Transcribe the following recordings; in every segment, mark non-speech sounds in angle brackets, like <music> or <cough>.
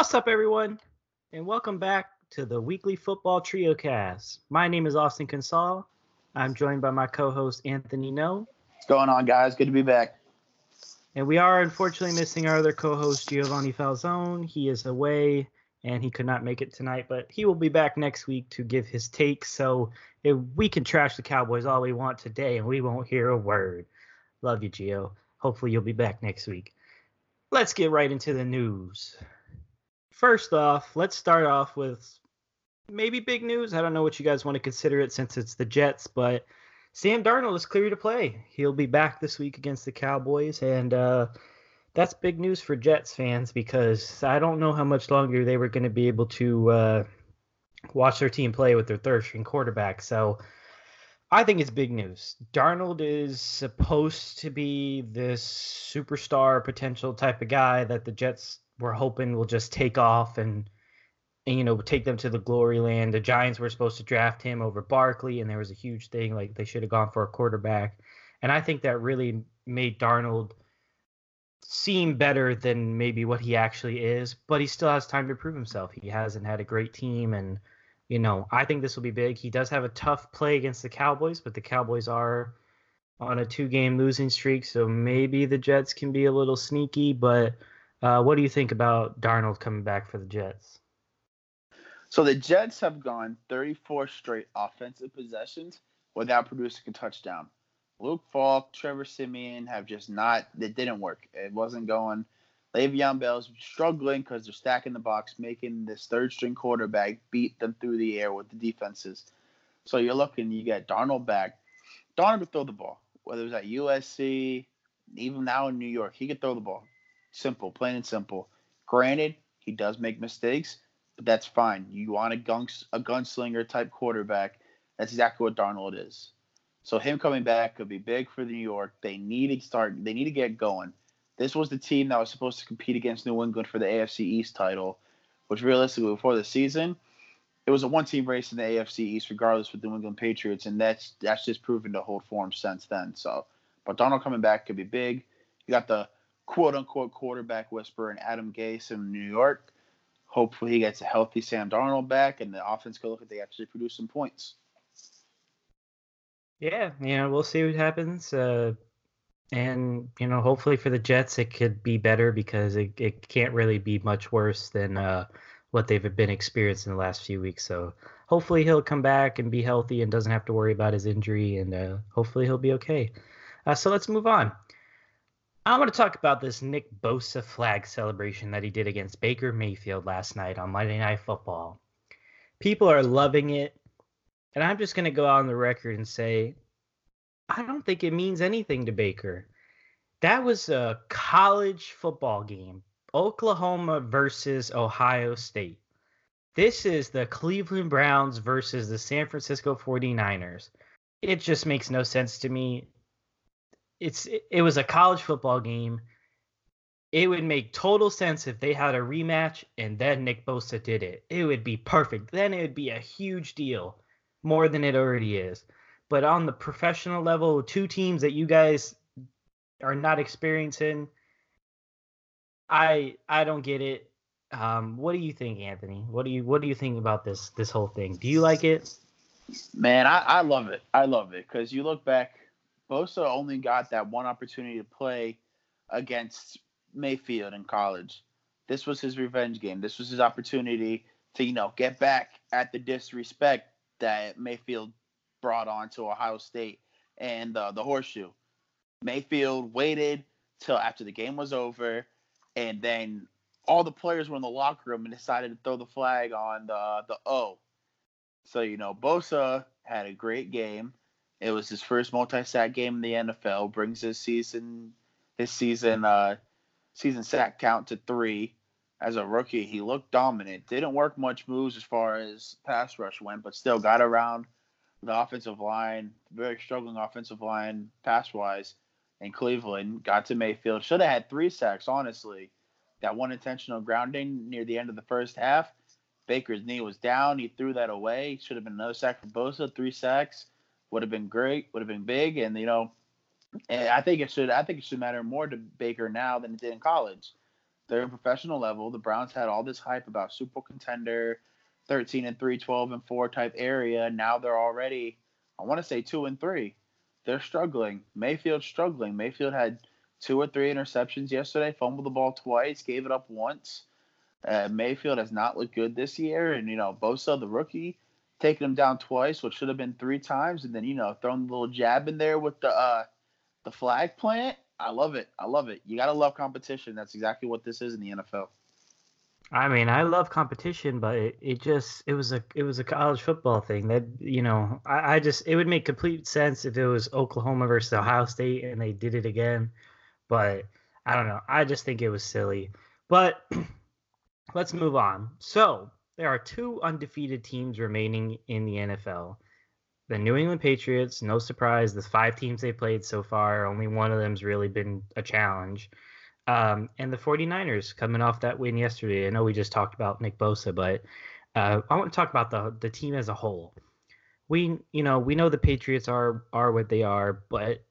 What's up, everyone, and welcome back to the weekly football trio cast. My name is Austin Consol. I'm joined by my co-host Anthony No, What's going on, guys? Good to be back. and we are unfortunately missing our other co-host Giovanni Falzone. He is away and he could not make it tonight, but he will be back next week to give his take. So if we can trash the Cowboys all we want today, and we won't hear a word. Love you, Gio. Hopefully you'll be back next week. Let's get right into the news. First off, let's start off with maybe big news. I don't know what you guys want to consider it since it's the Jets, but Sam Darnold is clear to play. He'll be back this week against the Cowboys, and uh, that's big news for Jets fans because I don't know how much longer they were going to be able to uh, watch their team play with their third string quarterback. So I think it's big news. Darnold is supposed to be this superstar potential type of guy that the Jets were hoping will just take off and, and you know take them to the glory land. The Giants were supposed to draft him over Barkley, and there was a huge thing like they should have gone for a quarterback. And I think that really made Darnold seem better than maybe what he actually is, but he still has time to prove himself. He hasn't had a great team and you know, I think this will be big. He does have a tough play against the Cowboys, but the Cowboys are on a two-game losing streak, so maybe the Jets can be a little sneaky. But uh, what do you think about Darnold coming back for the Jets? So the Jets have gone 34 straight offensive possessions without producing a touchdown. Luke Falk, Trevor Siemian have just not. It didn't work. It wasn't going. Le'Veon Bell's struggling because they're stacking the box, making this third string quarterback beat them through the air with the defenses. So you're looking, you get Darnold back. Darnold could throw the ball, whether it was at USC, even now in New York, he could throw the ball. Simple, plain and simple. Granted, he does make mistakes, but that's fine. You want a, gunks, a gunslinger type quarterback. That's exactly what Darnold is. So him coming back could be big for New York. They need to start. They need to get going. This was the team that was supposed to compete against New England for the AFC East title, which realistically before the season, it was a one-team race in the AFC East, regardless with the New England Patriots, and that's that's just proven to hold form since then. So, but Darnold coming back could be big. You got the quote-unquote quarterback whisperer in Adam Gase in New York. Hopefully, he gets a healthy Sam Darnold back, and the offense could look at they actually produce some points. Yeah, you know, we'll see what happens. Uh, and you know, hopefully for the Jets, it could be better because it, it can't really be much worse than uh, what they've been experiencing the last few weeks. So hopefully he'll come back and be healthy and doesn't have to worry about his injury, and uh, hopefully he'll be okay. Uh, so let's move on. I want to talk about this Nick Bosa flag celebration that he did against Baker Mayfield last night on Monday Night Football. People are loving it, and I'm just going to go on the record and say I don't think it means anything to Baker. That was a college football game. Oklahoma versus Ohio State. This is the Cleveland Browns versus the San Francisco 49ers. It just makes no sense to me. It's it was a college football game. It would make total sense if they had a rematch and then Nick Bosa did it. It would be perfect. Then it would be a huge deal, more than it already is but on the professional level, two teams that you guys are not experiencing, I I don't get it. Um, what do you think, Anthony? What do you what do you think about this this whole thing? Do you like it? Man, I, I love it. I love it because you look back, Bosa only got that one opportunity to play against Mayfield in college. This was his revenge game. This was his opportunity to you know get back at the disrespect that Mayfield brought on to Ohio State and uh, the horseshoe. Mayfield waited till after the game was over, and then all the players were in the locker room and decided to throw the flag on the the O. So you know, Bosa had a great game. It was his first multi-sack game in the NFL. Brings his season his season uh, season sack count to three. As a rookie, he looked dominant. Didn't work much moves as far as pass rush went, but still got around the offensive line, very struggling offensive line pass wise in Cleveland. Got to Mayfield. Should have had three sacks, honestly. That one intentional grounding near the end of the first half. Baker's knee was down. He threw that away. Should have been another sack for Bosa. Three sacks would have been great. Would have been big. And you know, and I think it should. I think it should matter more to Baker now than it did in college. They're a professional level. The Browns had all this hype about Super contender, 13 and 3, 12 and 4 type area. Now they're already, I want to say 2 and 3. They're struggling. Mayfield's struggling. Mayfield had two or three interceptions yesterday, fumbled the ball twice, gave it up once. Uh, Mayfield has not looked good this year, and you know Bosa, the rookie, taking him down twice, which should have been three times, and then you know throwing the little jab in there with the uh, the flag plant. I love it. I love it. You gotta love competition. That's exactly what this is in the NFL. I mean, I love competition, but it, it just it was a it was a college football thing that you know I, I just it would make complete sense if it was Oklahoma versus Ohio State and they did it again, but I don't know. I just think it was silly. But <clears throat> let's move on. So there are two undefeated teams remaining in the NFL. The New England Patriots, no surprise, the five teams they played so far, only one of them's really been a challenge. Um, and the 49ers coming off that win yesterday. I know we just talked about Nick Bosa, but uh, I want to talk about the the team as a whole. We, you know, we know the Patriots are are what they are, but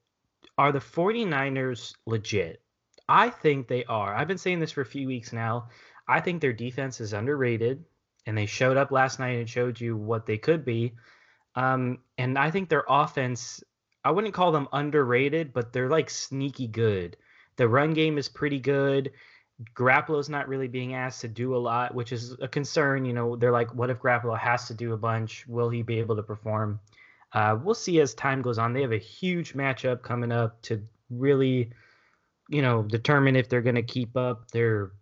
are the 49ers legit? I think they are. I've been saying this for a few weeks now. I think their defense is underrated and they showed up last night and showed you what they could be. Um, and I think their offense, I wouldn't call them underrated, but they're like sneaky good. The run game is pretty good. Garoppolo's not really being asked to do a lot, which is a concern. You know, they're like, what if Garoppolo has to do a bunch? Will he be able to perform? Uh, we'll see as time goes on. They have a huge matchup coming up to really, you know, determine if they're going to keep up their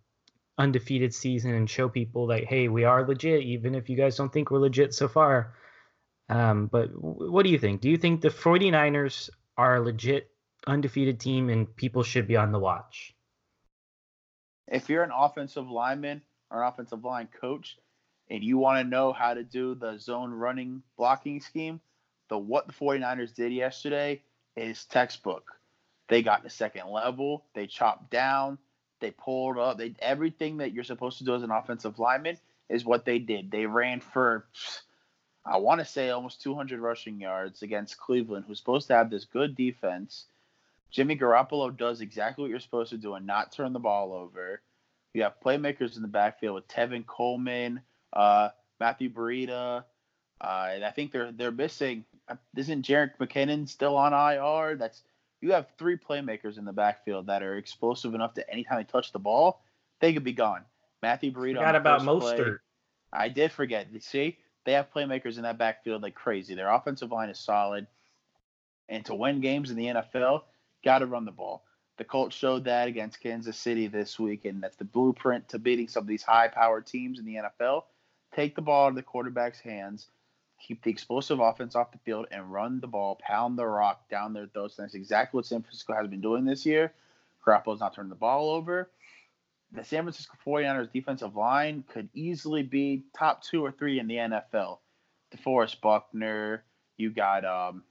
undefeated season and show people that hey, we are legit, even if you guys don't think we're legit so far. Um, but what do you think? Do you think the 49ers are a legit undefeated team and people should be on the watch? If you're an offensive lineman or an offensive line coach and you want to know how to do the zone running blocking scheme, the what the 49ers did yesterday is textbook. They got the second level, they chopped down, they pulled up. They everything that you're supposed to do as an offensive lineman is what they did. They ran for I want to say almost 200 rushing yards against Cleveland, who's supposed to have this good defense. Jimmy Garoppolo does exactly what you're supposed to do and not turn the ball over. You have playmakers in the backfield with Tevin Coleman, uh, Matthew Breida, uh, and I think they're they're missing. Uh, isn't Jerick McKinnon still on IR? That's you have three playmakers in the backfield that are explosive enough that anytime they touch the ball, they could be gone. Matthew Breida. Forgot about Mostert. Play, I did forget. You see, they have playmakers in that backfield like crazy. Their offensive line is solid, and to win games in the NFL, got to run the ball. The Colts showed that against Kansas City this week, and that's the blueprint to beating some of these high-powered teams in the NFL. Take the ball out of the quarterback's hands keep the explosive offense off the field and run the ball, pound the rock down their throats. And that's exactly what San Francisco has been doing this year. Garoppolo's not turning the ball over. The San Francisco 49ers defensive line could easily be top two or three in the NFL. DeForest Buckner, you got um,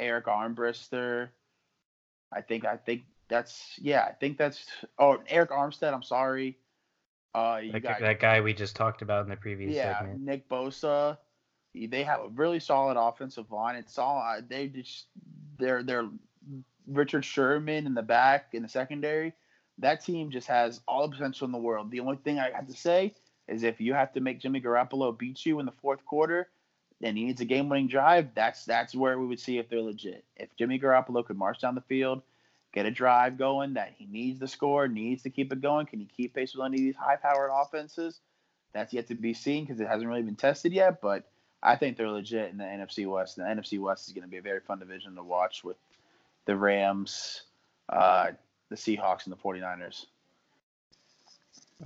Arik Armbrister. I think I think that's yeah, I think that's oh Arik Armstead, I'm sorry. Uh, got, that guy we just talked about in the previous yeah, segment. Nick Bosa. They have a really solid offensive line. It's all they just they're they're Richard Sherman in the back in the secondary. That team just has all the potential in the world. The only thing I have to say is if you have to make Jimmy Garoppolo beat you in the fourth quarter, and he needs a game-winning drive, that's that's where we would see if they're legit. If Jimmy Garoppolo could march down the field, get a drive going that he needs to score, needs to keep it going, can he keep pace with any of these high-powered offenses? That's yet to be seen because it hasn't really been tested yet. But I think they're legit in the NFC West. And the NFC West is going to be a very fun division to watch with the Rams, uh, the Seahawks, and the 49ers.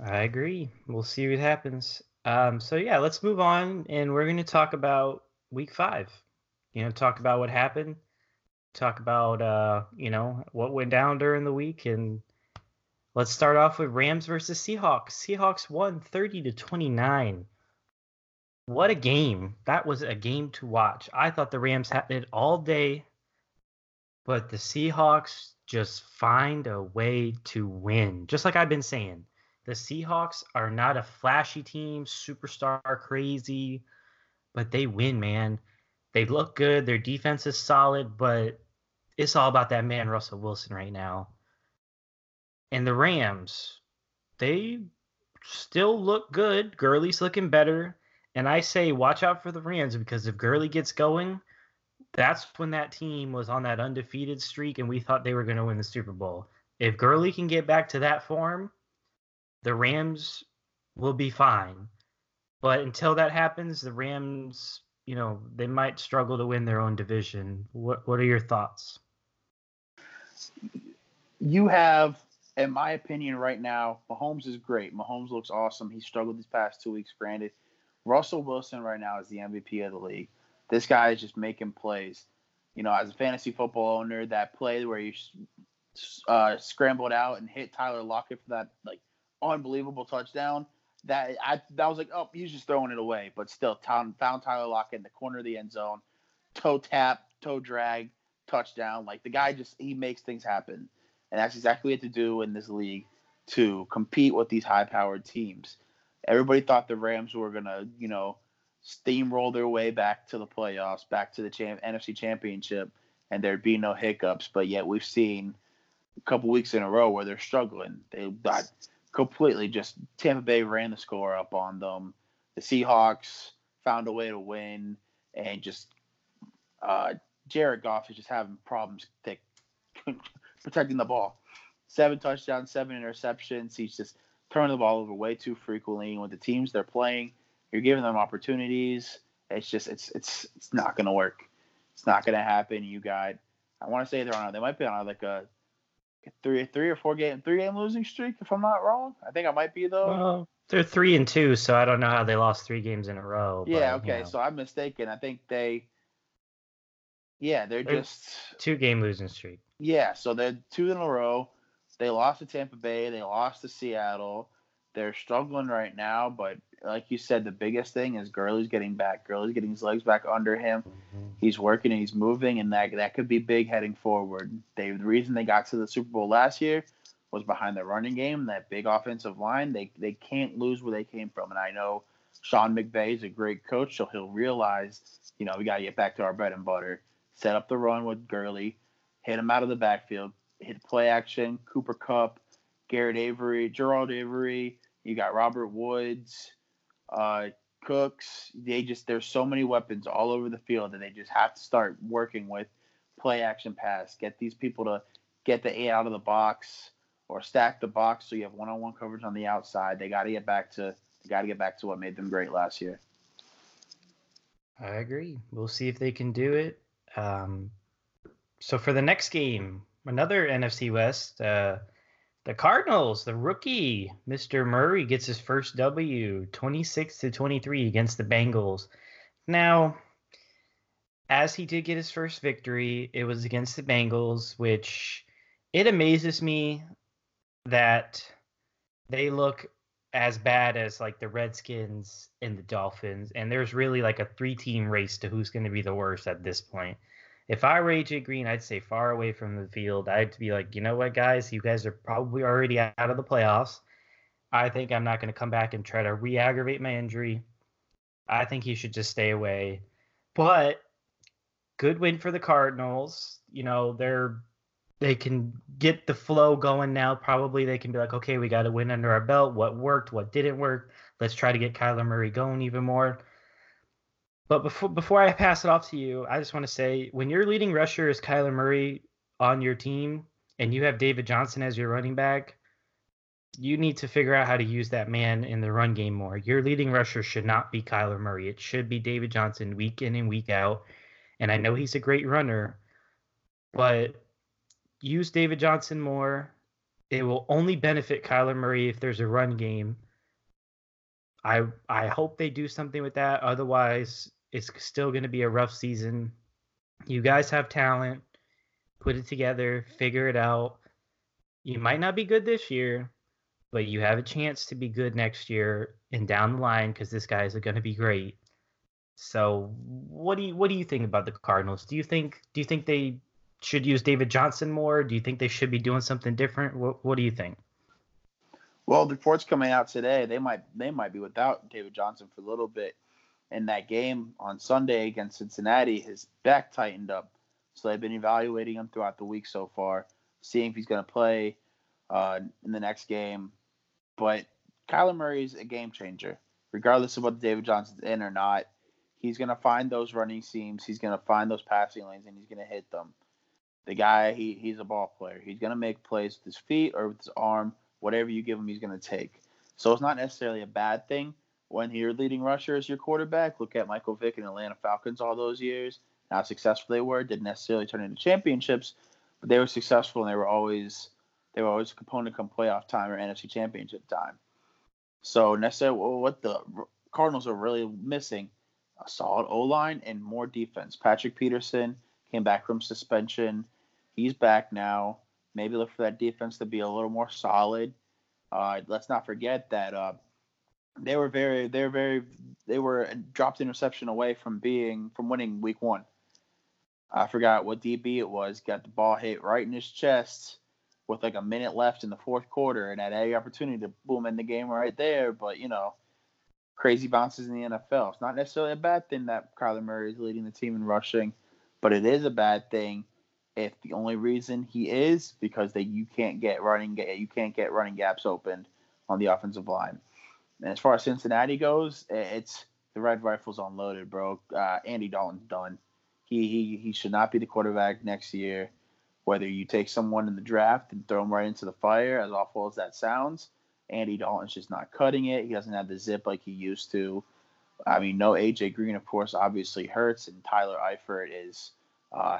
I agree. We'll see what happens. Um, so yeah, let's move on, and we're going to talk about Week Five. You know, talk about what happened, talk about uh, you know what went down during the week, and let's start off with Rams versus Seahawks. Seahawks won 30 to 29. What a game. That was a game to watch. I thought the Rams had it all day, but the Seahawks just find a way to win. Just like I've been saying, the Seahawks are not a flashy team, superstar crazy, but they win, man. They look good. Their defense is solid, but it's all about that man, Russell Wilson, right now. And the Rams, they still look good. Gurley's looking better. And I say, watch out for the Rams because if Gurley gets going, that's when that team was on that undefeated streak and we thought they were going to win the Super Bowl. If Gurley can get back to that form, the Rams will be fine. But until that happens, the Rams, you know, they might struggle to win their own division. What what are your thoughts? You have, in my opinion, right now, Mahomes is great. Mahomes looks awesome. He struggled these past two weeks, granted. Russell Wilson right now is the MVP of the league. This guy is just making plays. You know, as a fantasy football owner, that play where you uh, scrambled out and hit Tyler Lockett for that like unbelievable touchdown. That I that was like, oh, he's just throwing it away. But still, found, found Tyler Lockett in the corner of the end zone, toe tap, toe drag, touchdown. Like the guy just he makes things happen, and that's exactly what to do in this league to compete with these high-powered teams. Everybody thought the Rams were gonna, you know, steamroll their way back to the playoffs, back to the champ- NFC Championship, and there'd be no hiccups. But yet we've seen a couple weeks in a row where they're struggling. They got completely just Tampa Bay ran the score up on them. The Seahawks found a way to win, and just uh, Jared Goff is just having problems <laughs> protecting the ball. Seven touchdowns, seven interceptions. He's just turning the ball over way too frequently. And with the teams they're playing, you're giving them opportunities. It's just it's it's it's not gonna work. It's not gonna happen. You got I want to say they're on. They might be on like a three three or four game three game losing streak if I'm not wrong. I think I might be though. Well, they're three and two, so I don't know how they lost three games in a row. Yeah, but, okay, you know. so I'm mistaken. I think they. Yeah, they're, they're just two game losing streak. Yeah, so they're two in a row. They lost to Tampa Bay. They lost to Seattle. They're struggling right now, but like you said, the biggest thing is Gurley's getting back. Gurley's getting his legs back under him. He's working and he's moving, and that that could be big heading forward. They the reason they got to the Super Bowl last year was behind the running game, that big offensive line. They they can't lose where they came from, and I know Sean McVay is a great coach, so he'll realize, you know, we got to get back to our bread and butter. Set up the run with Gurley, hit him out of the backfield, hit play action. Cooper Kupp, Garrett Avery, Gerald Avery. You got Robert Woods uh, Cooks. They just there's so many weapons all over the field that they just have to start working with play action pass. Get these people to get the eight out of the box or stack the box so you have one on one coverage on the outside. They got to get back to they got to get back to what made them great last year. I agree. We'll see if they can do it. Um, so for the next game, another NFC West. Uh, the Cardinals, the rookie, Mr. Murray gets his first W, 26 to 23 against the Bengals. Now, as he did get his first victory, it was against the Bengals, which it amazes me that they look as bad as like the Redskins and the Dolphins, and there's really like a three-team race to who's going to be the worst at this point if I were AJ Green, I'd stay far away from the field. I'd be like, you know what, guys, you guys are probably already out of the playoffs. I think I'm not going to come back and try to re-aggravate my injury. I think he should just stay away. But good win for the Cardinals. You know, they're they can get the flow going now. Probably they can be like, okay, we got to win under our belt. What worked? What didn't work? Let's try to get Kyler Murray going even more. But before before I pass it off to you, I just want to say when your leading rusher is Kyler Murray on your team and you have David Johnson as your running back, you need to figure out how to use that man in the run game more. Your leading rusher should not be Kyler Murray. It should be David Johnson week in and week out. And I know he's a great runner, but use David Johnson more. It will only benefit Kyler Murray if there's a run game. I I hope they do something with that. Otherwise, it's still going to be a rough season. You guys have talent. Put it together, figure it out. You might not be good this year, but you have a chance to be good next year and down the line because this guy is going to be great. So, what do you what do you think about the Cardinals? Do you think do you think they should use David Johnson more? Do you think they should be doing something different? What what do you think? Well, the reports coming out today, they might they might be without David Johnson for a little bit in that game on Sunday against Cincinnati, his back tightened up. So they've been evaluating him throughout the week so far, seeing if he's going to play uh, in the next game. but Kyler Murray is a game changer, regardless of whether David Johnson's in or not. He's gonna find those running seams. He's gonna find those passing lanes, and he's gonna hit them. The guy, he he's a ball player. He's gonna make plays with his feet or with his arm. Whatever you give him, he's gonna take. So it's not necessarily a bad thing when your leading rusher is your quarterback. Look at Michael Vick and Atlanta Falcons all those years. How successful they were. Didn't necessarily turn into championships, but they were successful and they were always they were always a component come playoff time or NFC championship time. So necessarily what the Cardinals are really missing a solid O line and more defense. Patrick Peterson came back from suspension. He's back now. Maybe look for that defense to be a little more solid. Uh, let's not forget that uh, they were very, they were very, they were dropped interception away from being from winning Week One. I forgot what DB it was. Got the ball hit right in his chest with like a minute left in the fourth quarter, and had a opportunity to boom in the game right there. But you know, crazy bounces in the NFL. It's not necessarily a bad thing that Kyler Murray is leading the team in rushing, but it is a bad thing if the only reason he is because that you can't get running you can't get running gaps opened on the offensive line. And as far as Cincinnati goes, it's the red rifle's unloaded, bro. Uh, Andy Dalton's done. He, he he should not be the quarterback next year. Whether you take someone in the draft and throw him right into the fire, as awful as that sounds, Andy Dalton's just not cutting it. He doesn't have the zip like he used to. I mean, no AJ Green, of course, obviously hurts, and Tyler Eifert is uh,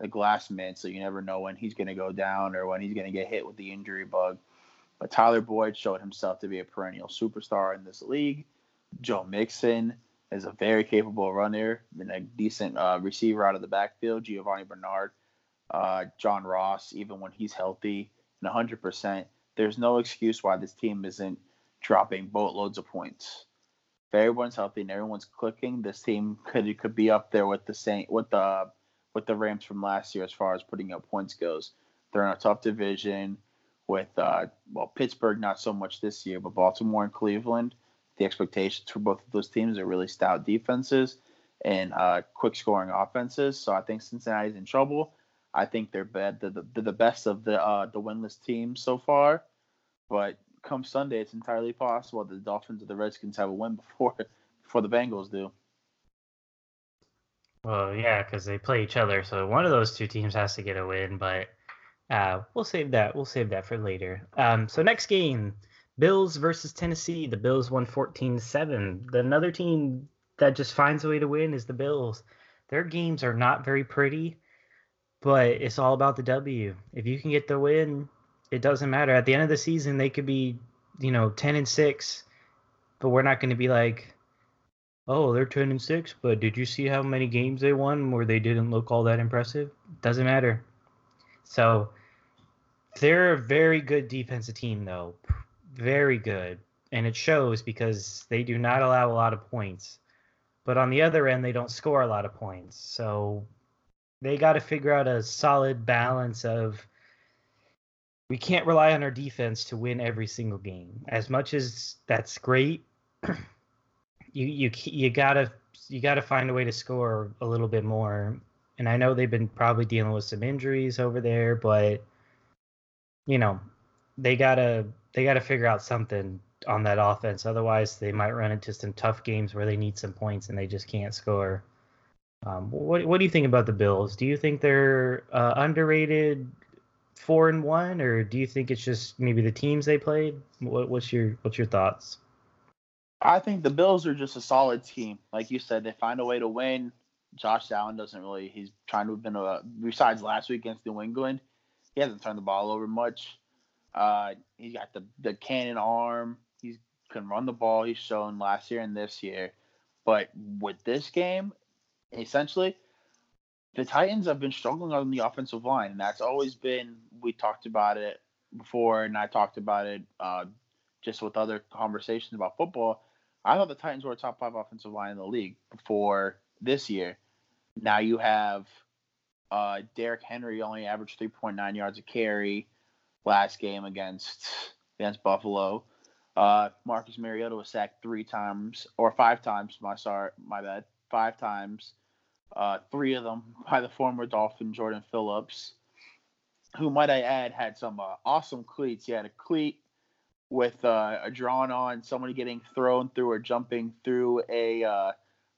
a glass man, so you never know when he's going to go down or when he's going to get hit with the injury bug. But Tyler Boyd showed himself to be a perennial superstar in this league. Joe Mixon is a very capable runner and a decent uh, receiver out of the backfield. Giovani Bernard, uh, John Ross, even when he's healthy and 100%, there's no excuse why this team isn't dropping boatloads of points. If everyone's healthy and everyone's clicking, this team could could be up there with the same with the with the Rams from last year as far as putting up points goes. They're in a tough division with uh, well Pittsburgh not so much this year, but Baltimore and Cleveland. The expectations for both of those teams are really stout defenses and uh, quick scoring offenses. So I think Cincinnati's in trouble. I think they're bad. They're the, the best of the uh, the winless teams so far. But come Sunday, it's entirely possible the Dolphins or the Redskins have a win <laughs> before before the Bengals do. Well, yeah, because they play each other, so one of those two teams has to get a win. But uh, we'll save that. We'll save that for later. Um, so next game, Bills versus Tennessee. The Bills won 14-7. Another team that just finds a way to win is the Bills. Their games are not very pretty, but it's all about the W. If you can get the win, it doesn't matter. At the end of the season, they could be, you know, ten and six, but we're not going to be like, oh, they're ten and six. But did you see how many games they won where they didn't look all that impressive? Doesn't matter. So they're a very good defensive team, though, very good, and it shows because they do not allow a lot of points. But on the other end, they don't score a lot of points. So they got to figure out a solid balance of we can't rely on our defense to win every single game. As much as that's great, <clears throat> you you you gotta you gotta find a way to score a little bit more. And I know they've been probably dealing with some injuries over there, but you know they gotta they gotta figure out something on that offense. Otherwise, they might run into some tough games where they need some points and they just can't score. Um, what what do you think about the Bills? Do you think they're uh, underrated? four and one, or do you think it's just maybe the teams they played? What, what's your what's your thoughts? I think the Bills are just a solid team. Like you said, they find a way to win. Josh Allen doesn't really. He's trying to have been a. Besides last week against New England, he hasn't turned the ball over much. Uh, he's got the the cannon arm. He can run the ball. He's shown last year and this year. But with this game, essentially, the Titans have been struggling on the offensive line, and that's always been. We talked about it before, and I talked about it uh, just with other conversations about football. I thought the Titans were a top five offensive line in the league before this year. Now you have uh, Derrick Henry only averaged 3.9 yards a carry last game against against Buffalo. Uh, Marcus Mariota was sacked three times or five times. My sorry, my bad, five times uh, three of them <laughs> by the former Dolphin Jordan Phillips, who might I add had some uh, awesome cleats. He had a cleat with uh, a drawn on somebody getting thrown through or jumping through a uh,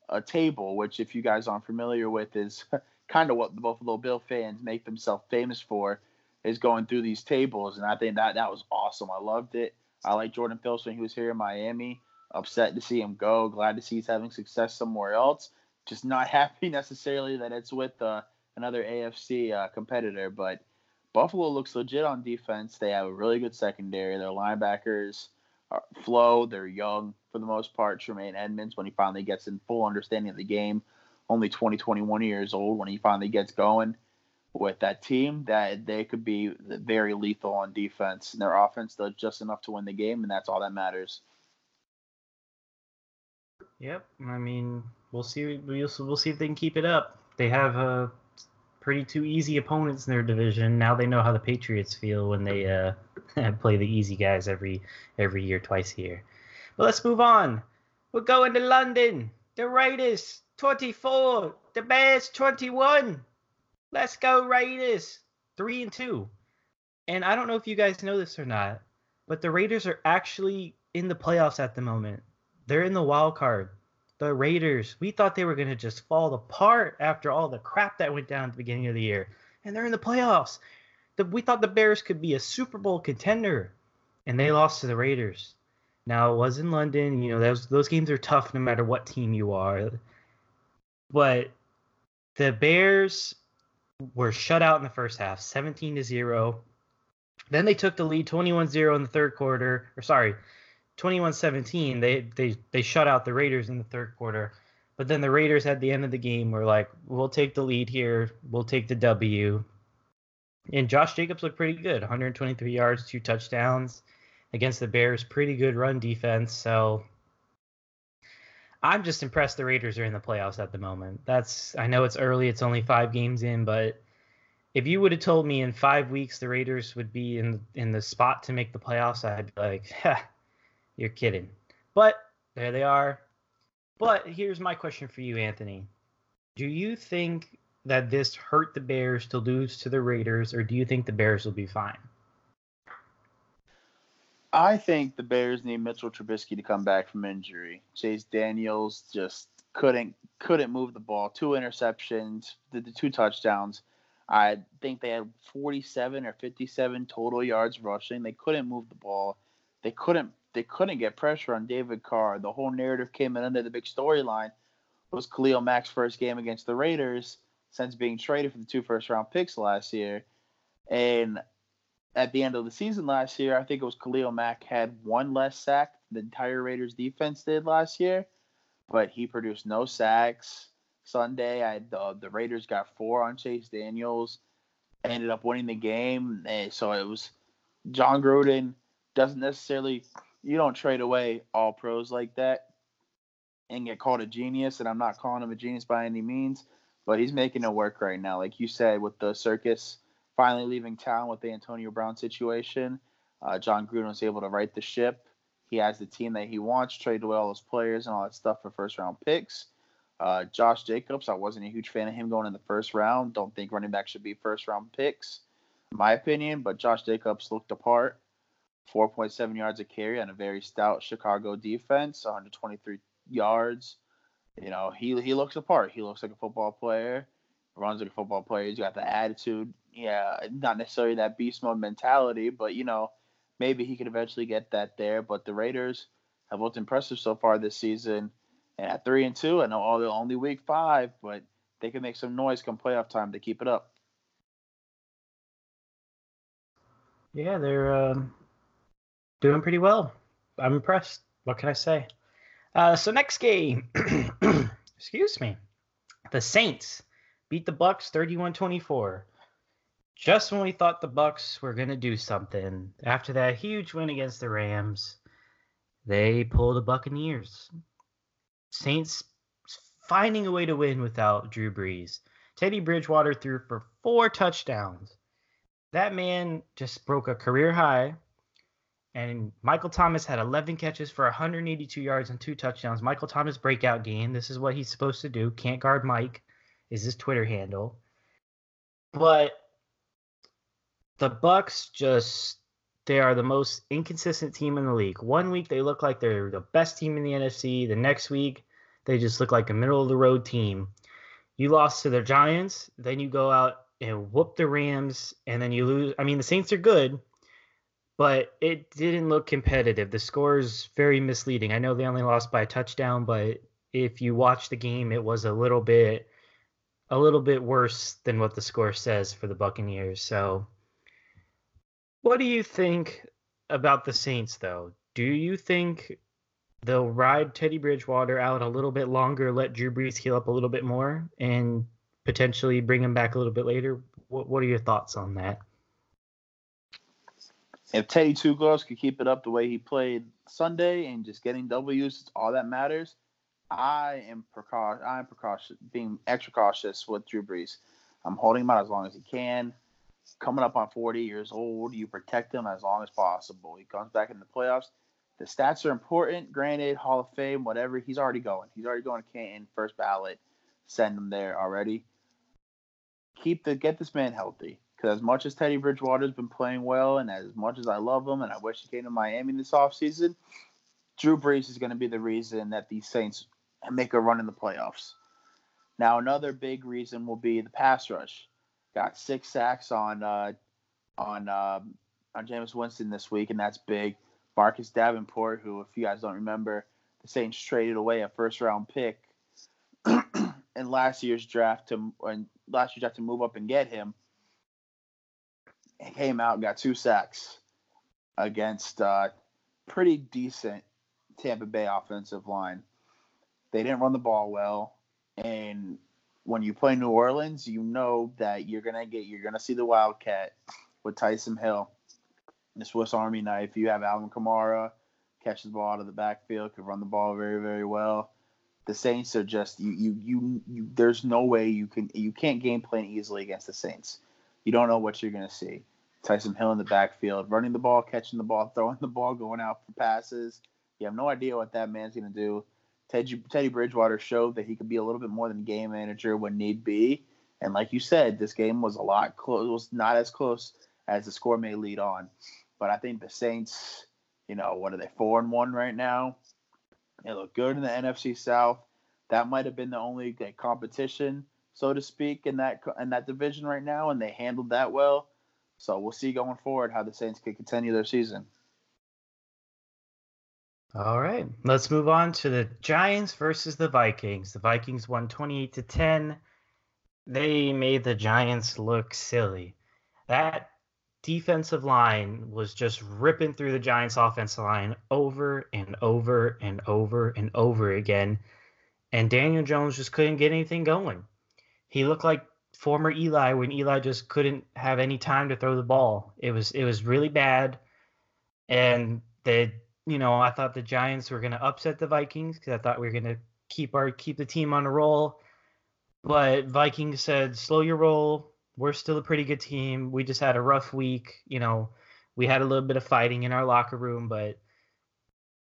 a table, which if you guys aren't familiar with is <laughs> kind of what the Buffalo Bill fans make themselves famous for is going through these tables, and I think that that was awesome. I loved it. I like Jordan Phillips when he was here in Miami. Upset to see him go. Glad to see he's having success somewhere else. Just not <laughs> happy necessarily that it's with uh, another AFC uh, competitor, but Buffalo looks legit on defense. They have a really good secondary. Their linebackers are flow. They're young for the most part. Tremaine Edmunds, when he finally gets in full understanding of the game, only 20, 21 years old, when he finally gets going with that team, that they could be very lethal on defense. And their offense does just enough to win the game, and that's all that matters. Yep. I mean, we'll see. We'll, we'll see if they can keep it up. They have a pretty two easy opponents in their division. Now they know how the Patriots feel when they uh, <laughs> play the easy guys every every year, twice a year. But let's move on. We're going to London. The Raiders 24, the Bears 21. Let's go Raiders. 3 and 2. And I don't know if you guys know this or not, but the Raiders are actually in the playoffs at the moment. They're in the wild card the Raiders, we thought they were going to just fall apart after all the crap that went down at the beginning of the year. And they're in the playoffs. The, we thought the Bears could be a Super Bowl contender, and they lost to the Raiders. Now, it was in London. You know, those, those games are tough no matter what team you are. But the Bears were shut out in the first half, 17 to 0. Then they took the lead 21 0 in the third quarter. Or, sorry, 21-17, they they they shut out the Raiders in the third quarter. But then the Raiders at the end of the game were like, "We'll take the lead here. We'll take the W." And Josh Jacobs looked pretty good, 123 yards, two touchdowns against the Bears. Pretty good run defense. So I'm just impressed the Raiders are in the playoffs at the moment. That's I know it's early, it's only five games in, but if you would have told me in five weeks the Raiders would be in in the spot to make the playoffs, I'd be like, <laughs> You're kidding. But there they are. But here's my question for you, Anthony. Do you think that this hurt the Bears to lose to the Raiders, or do you think the Bears will be fine? I think the Bears need Mitchell Trubisky to come back from injury. Chase Daniels just couldn't couldn't move the ball. Two interceptions, the, the two touchdowns. I think they had 47 or 57 total yards rushing. They couldn't move the ball. They couldn't they couldn't get pressure on David Carr. The whole narrative came in under the big storyline was Khalil Mack's first game against the Raiders since being traded for the two first round picks last year. And at the end of the season last year, I think it was Khalil Mack had one less sack the entire Raiders defense did last year, but he produced no sacks. Sunday, I the, the Raiders got four on Chase Daniels, ended up winning the game. And so it was Jon Gruden doesn't necessarily you don't trade away all pros like that and get called a genius. And I'm not calling him a genius by any means, but he's making it work right now. Like you said, with the circus finally leaving town with the Antonio Brown situation, uh, Jon Gruden was able to right the ship. He has the team that he wants, trade away all those players and all that stuff for first round picks. Uh, Josh Jacobs, I wasn't a huge fan of him going in the first round. Don't think running back should be first round picks, my opinion. But Josh Jacobs looked apart. 4.7 yards a carry on a very stout Chicago defense, 123 yards. You know, he he looks apart. He looks like a football player, runs like a football player. He's got the attitude. Yeah, not necessarily that beast mode mentality, but you know, maybe he could eventually get that there. But the Raiders have looked impressive so far this season. And at three and two, I know all only week five, but they can make some noise come playoff time to keep it up. Yeah, they're um, doing pretty well. I'm impressed. What can I say? Uh, so next game, <clears throat> excuse me, the Saints beat the Bucks 31-24. Just when we thought the Bucks were gonna do something after that huge win against the Rams, they pull the Buccaneers. Saints finding a way to win without Drew Brees. Teddy Bridgewater threw for four touchdowns. That man just broke a career high and Michael Thomas had 11 catches for 182 yards and two touchdowns. Michael Thomas breakout game. This is what he's supposed to do. Can't guard Mike is his Twitter handle. But the Bucks just they are the most inconsistent team in the league. One week they look like they're the best team in the NFC. The next week they just look like a middle of the road team. You lost to the Giants, then you go out and whoop the Rams, and then you lose. I mean, the Saints are good, but it didn't look competitive. The score is very misleading. I know they only lost by a touchdown, but if you watch the game, it was a little bit a little bit worse than what the score says for the Buccaneers. So what do you think about the Saints though? Do you think they'll ride Teddy Bridgewater out a little bit longer, let Drew Brees heal up a little bit more, and potentially bring him back a little bit later? What What are your thoughts on that? If Teddy Two Gloves could keep it up the way he played Sunday and just getting W's, it's all that matters. I am precautious. I'm precautious, being extra cautious with Drew Brees. I'm holding him out as long as he can. Coming up on 40 years old, you protect him as long as possible. He comes back in the playoffs. The stats are important. Granted, Hall of Fame, whatever. He's already going. He's already going to Canton, first ballot. Send him there already. Keep the get this man healthy. Because as much as Teddy Bridgewater's been playing well, and as much as I love him, and I wish he came to Miami this offseason, Drew Brees is going to be the reason that these Saints make a run in the playoffs. Now, another big reason will be the pass rush. Got six sacks on uh, on uh, on Jameis Winston this week, and that's big. Marcus Davenport, who, if you guys don't remember, the Saints traded away a first round pick <clears throat> in last year's draft to and last year's draft to move up and get him. He came out and got two sacks against uh, pretty decent Tampa Bay offensive line. They didn't run the ball well, and when you play New Orleans, you know that you're gonna get you're gonna see the Wildcat with Taysom Hill, the Swiss Army knife. You have Alvin Kamara catches the ball out of the backfield, can run the ball very very well. The Saints are just you you you, you there's no way you can you can't game plan easily against the Saints. You don't know what you're gonna see. Taysom Hill in the backfield, running the ball, catching the ball, <laughs> throwing the ball, going out for passes. You have no idea what that man's gonna do. Teddy, Teddy Bridgewater showed that he could be a little bit more than game manager when need be. And like you said, this game was a lot close. Was not as close as the score may lead on. But I think the Saints, you know, what are they four and one right now? They look good in the NFC South. That might have been the only competition, so to speak, in that in that division right now, and they handled that well. So we'll see going forward how the Saints can continue their season. All right, let's move on to the Giants versus the Vikings. The Vikings won 28 to 10. They made the Giants look silly. That defensive line was just ripping through the Giants offensive line over and over and over and over again. And Daniel Jones just couldn't get anything going. He looked like former Eli when Eli just couldn't have any time to throw the ball. It was it was really bad. And the you know, I thought the Giants were going to upset the Vikings because I thought we were going to keep our keep the team on a roll. But Vikings said, "Slow your roll. We're still a pretty good team. We just had a rough week. You know, we had a little bit of fighting in our locker room, but."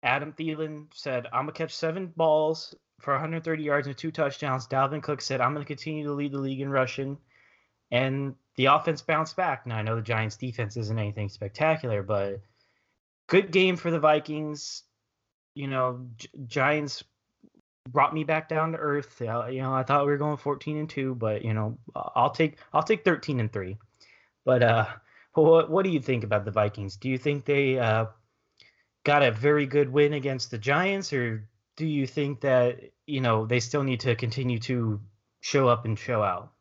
Adam Thielen said, "I'm gonna catch seven balls for 130 yards and two touchdowns." Dalvin Cook said, "I'm gonna continue to lead the league in rushing," and the offense bounced back. Now I know the Giants' defense isn't anything spectacular, but good game for the Vikings. You know, G- Giants brought me back down to earth. You know, I thought we were going 14 and 2, but you know, I'll take I'll take 13 and 3. But uh what what do you think about the Vikings? Do you think they uh got a very good win against the Giants or do you think that, you know, they still need to continue to show up and show out?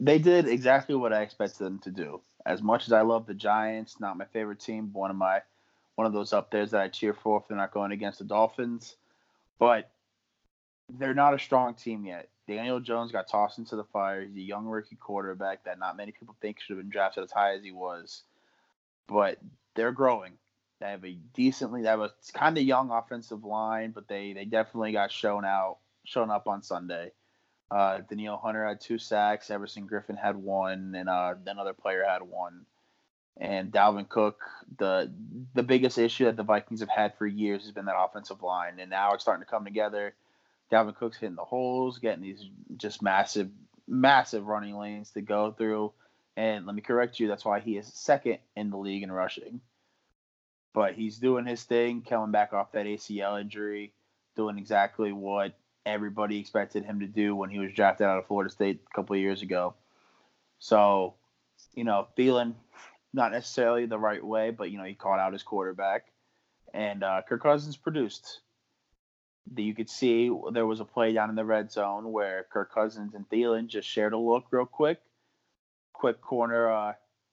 They did exactly what I expected them to do as much as I love the Giants, not my favorite team, one of my one of those up there that I cheer for if they're not going against the Dolphins. But they're not a strong team yet. Daniel Jones got tossed into the fire. He's a young rookie quarterback that not many people think should have been drafted as high as he was. But they're growing. They have a decently, they have a kind of young offensive line, but they they definitely got shown out, shown up on Sunday. Uh, Danielle Hunter had two sacks. Everson Griffen had one, and uh, another player had one. And Dalvin Cook, the the biggest issue that the Vikings have had for years has been that offensive line, and now it's starting to come together. Dalvin Cook's hitting the holes, getting these just massive, massive running lanes to go through, And let me correct you, that's why he is second in the league in rushing. But he's doing his thing, coming back off that ACL injury, doing exactly what everybody expected him to do when he was drafted out of Florida State a couple years ago. So, you know, feeling not necessarily the right way, but you know, he caught out his quarterback, and uh, Kirk Cousins produced. That you could see there was a play down in the red zone where Kirk Cousins and Thielen just shared a look real quick, quick corner, uh,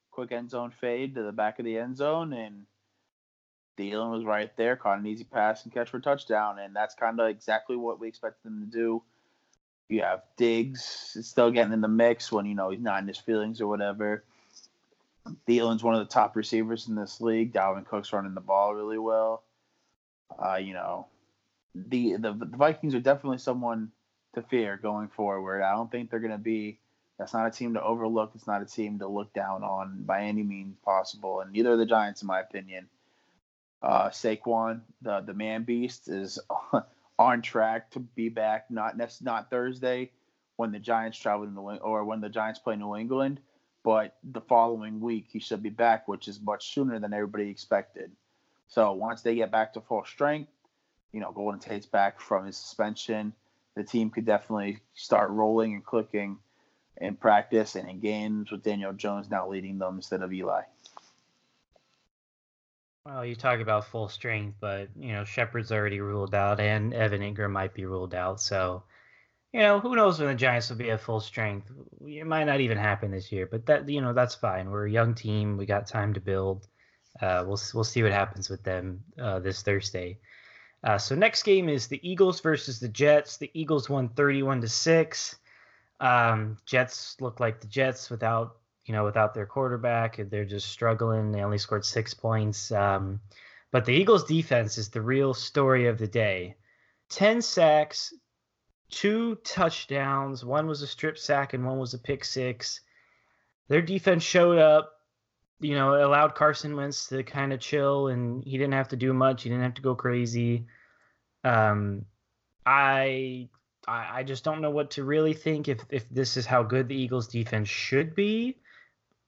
quick end zone fade to the back of the end zone, and Thielen was right there, caught an easy pass and catch for a touchdown, and that's kind of exactly what we expected them to do. You have Diggs still getting in the mix when you know he's not in his feelings or whatever. Thielen's one of the top receivers in this league. Dalvin Cook's running the ball really well. Uh, you know, the, the the Vikings are definitely someone to fear going forward. I don't think they're going to be. That's not a team to overlook. It's not a team to look down on by any means possible. And neither are the Giants, in my opinion. Uh, Saquon, the the man beast, is <laughs> on track to be back. Not not Thursday when the Giants travel to New or when the Giants play New England, but the following week he should be back, which is much sooner than everybody expected. So once they get back to full strength, you know, Golden Tate's back from his suspension, the team could definitely start rolling and clicking in practice and in games with Daniel Jones now leading them instead of Eli. Well, you talk about full strength, but you know Shepard's already ruled out, and Evan Engram might be ruled out. So, you know, who knows when the Giants will be at full strength? It might not even happen this year, but that you know that's fine. We're a young team. We got time to build. Uh, we'll we'll see what happens with them uh, this Thursday. Uh, so next game is the Eagles versus the Jets. The Eagles won 31 to six. Um, Jets look like the Jets without you know, without their quarterback. They're just struggling. They only scored six points. Um, but the Eagles' defense is the real story of the day 10 sacks, two touchdowns. One was a strip sack, and one was a pick six. Their defense showed up, you know, allowed Carson Wentz to kind of chill, and he didn't have to do much. He didn't have to go crazy. Um, I I, just don't know what to really think if if this is how good the Eagles defense should be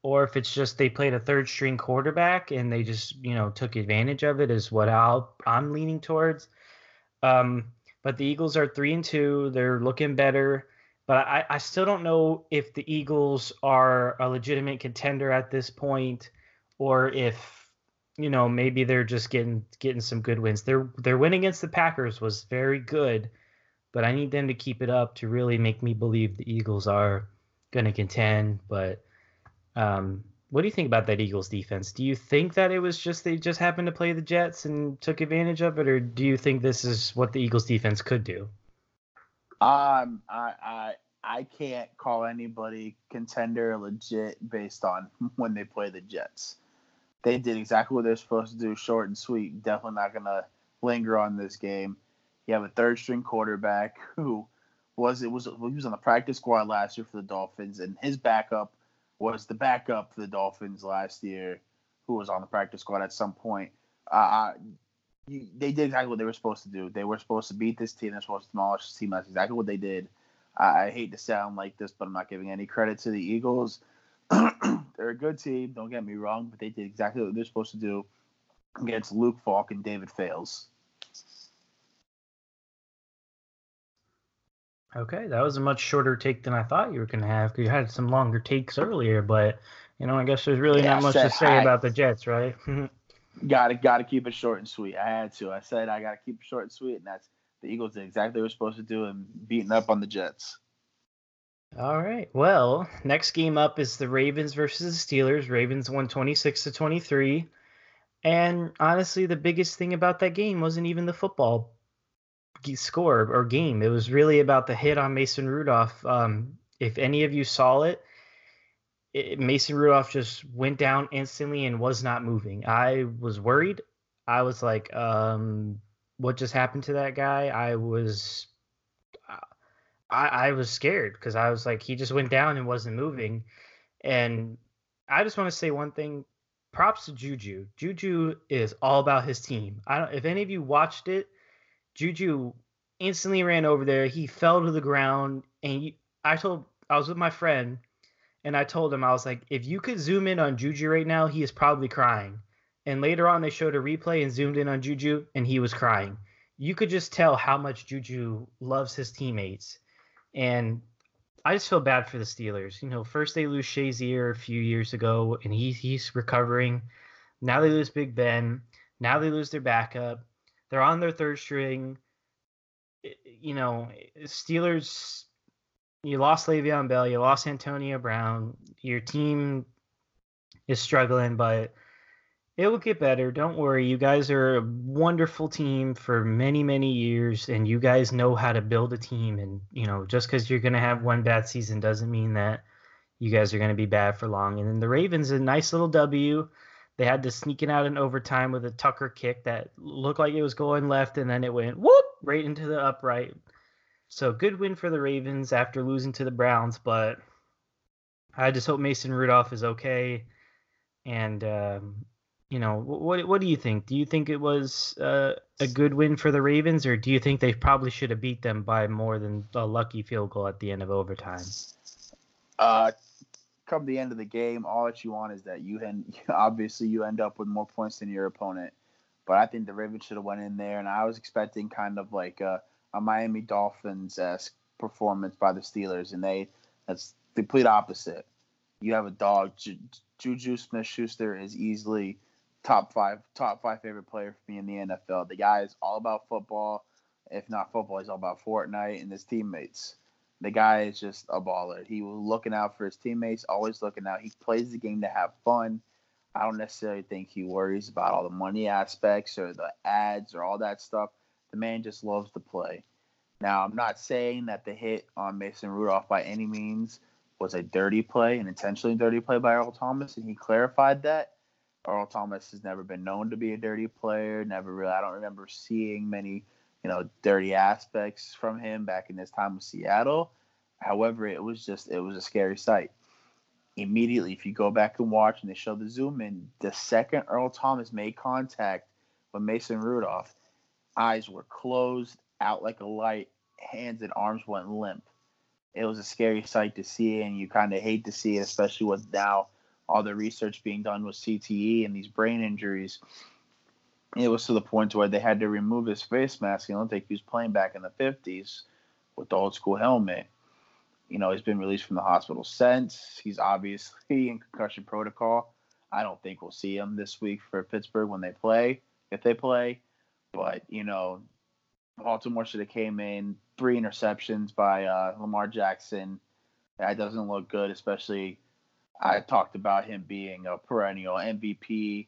or if it's just they played a third string quarterback and they just you know took advantage of it is what I'll, I'm leaning towards. Um, but the Eagles are three and two; they're looking better. But I, I still don't know if the Eagles are a legitimate contender at this point, or if you know maybe they're just getting getting some good wins. Their their win against the Packers was very good, but I need them to keep it up to really make me believe the Eagles are going to contend. But um, what do you think about that Eagles defense? Do you think that it was just they just happened to play the Jets and took advantage of it, or do you think this is what the Eagles defense could do? Um, I I I can't call anybody contender legit based on <laughs> when they play the Jets. They did exactly what they're supposed to do, short and sweet. Definitely not gonna linger on this game. You have a third string quarterback who was it was he was on the practice squad last year for the Dolphins, and his backup was the backup for the Dolphins last year, who was on the practice squad at some point. Uh, you, they did exactly what they were supposed to do. They were supposed to beat this team. They're supposed to demolish this team. That's exactly what they did. I, I hate to sound like this, but I'm not giving any credit to the Eagles. <clears throat> they're a good team. Don't get me wrong, but they did exactly what they're supposed to do against Luke Falk and David Fales. Okay, that was a much shorter take than I thought you were going to have. Cause you had some longer takes earlier, but you know, I guess there's really yeah, not much to say I, about the Jets, right? got to got to keep it short and sweet. I had to. I said I got to keep it short and sweet, and that's the Eagles did exactly what they're supposed to do and beating up on the Jets. All right. Well, next game up is the Ravens versus the Steelers. Ravens won 26 to 23. And honestly, the biggest thing about that game wasn't even the football score or game. It was really about the hit on Mason Rudolph. Um, if any of you saw it, it, Mason Rudolph just went down instantly and was not moving. I was worried. I was like, um, what just happened to that guy? I was, I, I was scared because I was like, he just went down and wasn't moving. And I just want to say one thing. Props to Juju. Juju is all about his team. I don't. If any of you watched it, Juju instantly ran over there. He fell to the ground, and I told I was with my friend, and I told him I was like, if you could zoom in on Juju right now, he is probably crying. And later on, they showed a replay and zoomed in on Juju, and he was crying. You could just tell how much Juju loves his teammates, and I just feel bad for the Steelers. You know, first they lose Shazier a few years ago, and he he's recovering. Now they lose Big Ben. Now they lose their backup. They're on their third string. You know, Steelers. You lost Le'Veon Bell. You lost Antonio Brown. Your team is struggling, but it will get better. Don't worry. You guys are a wonderful team for many, many years, and you guys know how to build a team. And, you know, just because you're going to have one bad season doesn't mean that you guys are going to be bad for long. And then the Ravens, a nice little W. They had to sneak it out in overtime with a Tucker kick that looked like it was going left, and then it went whoop right into the upright. So good win for the Ravens after losing to the Browns, but I just hope Mason Rudolph is okay. And um, you know, what what do you think? Do you think it was uh, a good win for the Ravens, or do you think they probably should have beat them by more than a lucky field goal at the end of overtime? Uh, come the end of the game, all that you want is that you end. <laughs> Obviously, you end up with more points than your opponent, but I think the Ravens should have went in there, and I was expecting kind of like a, a Miami Dolphins esque performance by the Steelers, and they that's the complete opposite. You have a dog. Juju Smith Schuster is easily top five top five favorite player for me in the NFL. The guy is all about football. If not football, he's all about Fortnite and his teammates. The guy is just a baller. He was looking out for his teammates, always looking out. He plays the game to have fun. I don't necessarily think he worries about all the money aspects or the ads or all that stuff. The man just loves to play. Now, I'm not saying that the hit on Mason Rudolph by any means was a dirty play, an intentionally dirty play by Earl Thomas, and he clarified that. Earl Thomas has never been known to be a dirty player. Never really. I don't remember seeing many, you know, dirty aspects from him back in his time with Seattle. However, it was just it was a scary sight. Immediately, if you go back and watch, and they show the zoom in, the second Earl Thomas made contact with Mason Rudolph, eyes were closed, out like a light, hands and arms went limp. It was a scary sight to see, and you kind of hate to see it, especially with now all the research being done with CTE and these brain injuries. It was to the point where they had to remove his face mask. You know, think he was playing back in the 50s with the old school helmet. You know, he's been released from the hospital since. He's obviously <laughs> in concussion protocol. I don't think we'll see him this week for Pittsburgh when they play, if they play. But, you know, Baltimore should have came in three interceptions by uh, Lamar Jackson. That doesn't look good, especially I talked about him being a perennial MVP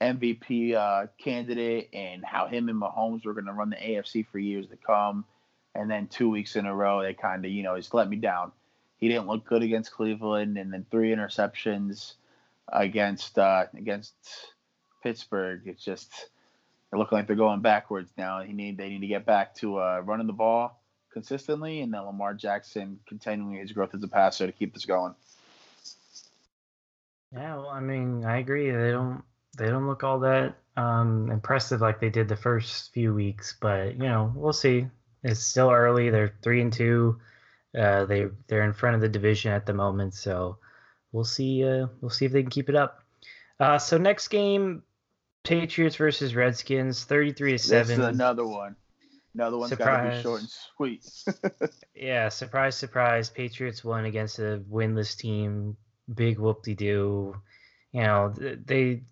MVP uh, candidate and how him and Mahomes were going to run the AFC for years to come. And then two weeks in a row, they kind of, you know, he's let me down. He didn't look good against Cleveland, and then three interceptions against uh, against Pittsburgh. It's just they're looking like they're going backwards now. He need they need to get back to uh, running the ball consistently, and then Lamar Jackson continuing his growth as a passer to keep this going. Yeah, well, I mean, I agree. They don't they don't look all that um, impressive like they did the first few weeks, but you know, we'll see. It's still early. They're three and two. Uh, they they're in front of the division at the moment, so we'll see. Uh, we'll see if they can keep it up. Uh, so next game, Patriots versus Redskins, thirty-three to seven. another one. Another one's got to be short and sweet. <laughs> yeah, surprise, surprise. Patriots won against a winless team big whoop de doo. You know, they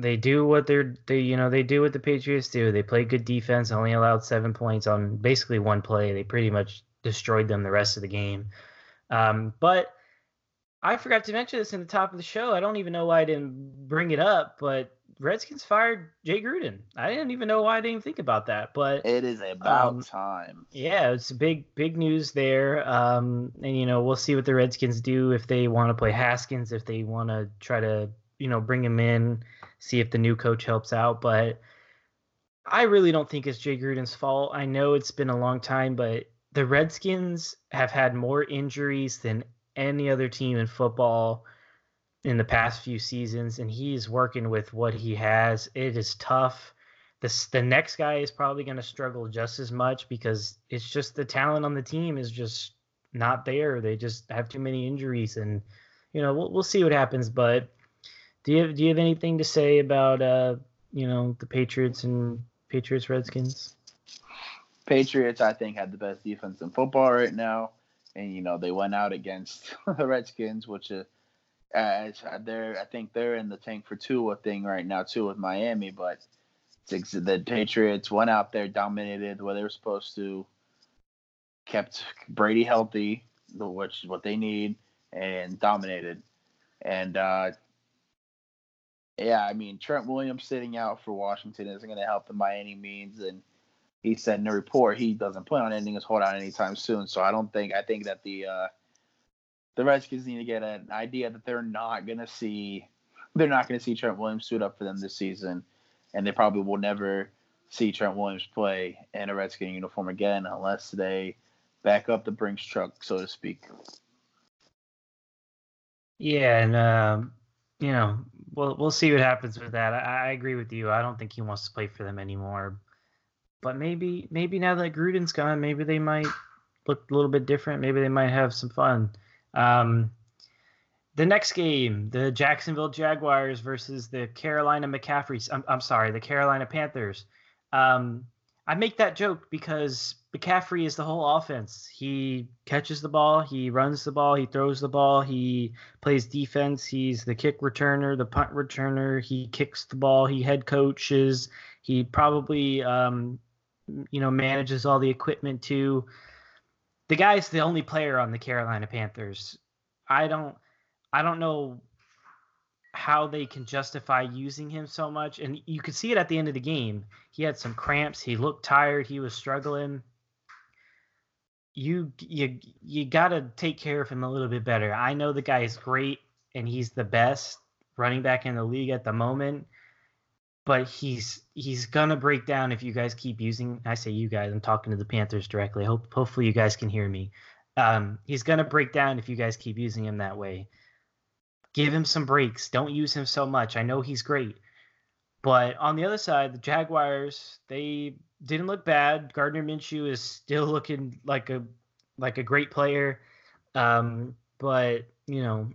they do what they're they you know they do what the Patriots do. They play good defense, only allowed seven points on basically one play. They pretty much destroyed them the rest of the game. Um, but I forgot to mention this in the top of the show. I don't even know why I didn't bring it up, but Redskins fired Jay Gruden. I didn't even know why I didn't think about that, but it is about um, time. Yeah, it's big, big news there. Um, and you know, we'll see what the Redskins do if they want to play Haskins, if they want to try to, you know, bring him in, see if the new coach helps out. But I really don't think it's Jay Gruden's fault. I know it's been a long time, but the Redskins have had more injuries than any other team in football in the past few seasons, and he's working with what he has. It is tough. This the next guy is probably going to struggle just as much because it's just the talent on the team is just not there. They just have too many injuries, and you know, we'll we'll see what happens. But do you have, do you have anything to say about uh, you know, the Patriots and Patriots Redskins? Patriots, I think, had the best defense in football right now, and you know they went out against <laughs> the Redskins, which uh, they're I think they're in the tank for Tua thing right now too with Miami, but the Patriots went out there, dominated what they were supposed to, kept Brady healthy, which is what they need, and dominated. And uh, yeah, I mean Trent Williams sitting out for Washington isn't going to help them by any means, and he said in the report he doesn't plan on ending his holdout anytime soon. So I don't think I think that the uh, the Redskins need to get an idea that they're not going to see they're not going to see Trent Williams suit up for them this season, and they probably will never see Trent Williams play in a Redskin uniform again unless they back up the Brinks truck, so to speak. Yeah, and um, you know, we'll we'll see what happens with that. I, I, agree with you. I don't think he wants to play for them anymore. But maybe maybe now that Gruden's gone, maybe they might look a little bit different. Maybe they might have some fun. Um, the next game, the Jacksonville Jaguars versus the Carolina McCaffreys. I'm, I'm sorry, the Carolina Panthers. Um, I make that joke because McCaffrey is the whole offense. He catches the ball, he runs the ball, he throws the ball, he plays defense. He's the kick returner, the punt returner. He kicks the ball. He head coaches. He probably, um, you know, manages all the equipment too. The guy's the only player on the Carolina Panthers. I don't, I don't know how they can justify using him so much. And you could see it at the end of the game. He had some cramps. He looked tired. He was struggling. You you you got to take care of him a little bit better. I know the guy is great and he's the best running back in the league at the moment, but he's he's gonna break down if you guys keep using. I say you guys. I'm talking to the Panthers directly. Hope hopefully you guys can hear me. Um, he's gonna break down if you guys keep using him that way. Give him some breaks. Don't use him so much. I know he's great. But on the other side, the Jaguars, they didn't look bad. Gardner Minshew is still <laughs> looking like a like a great player. Um, but you know,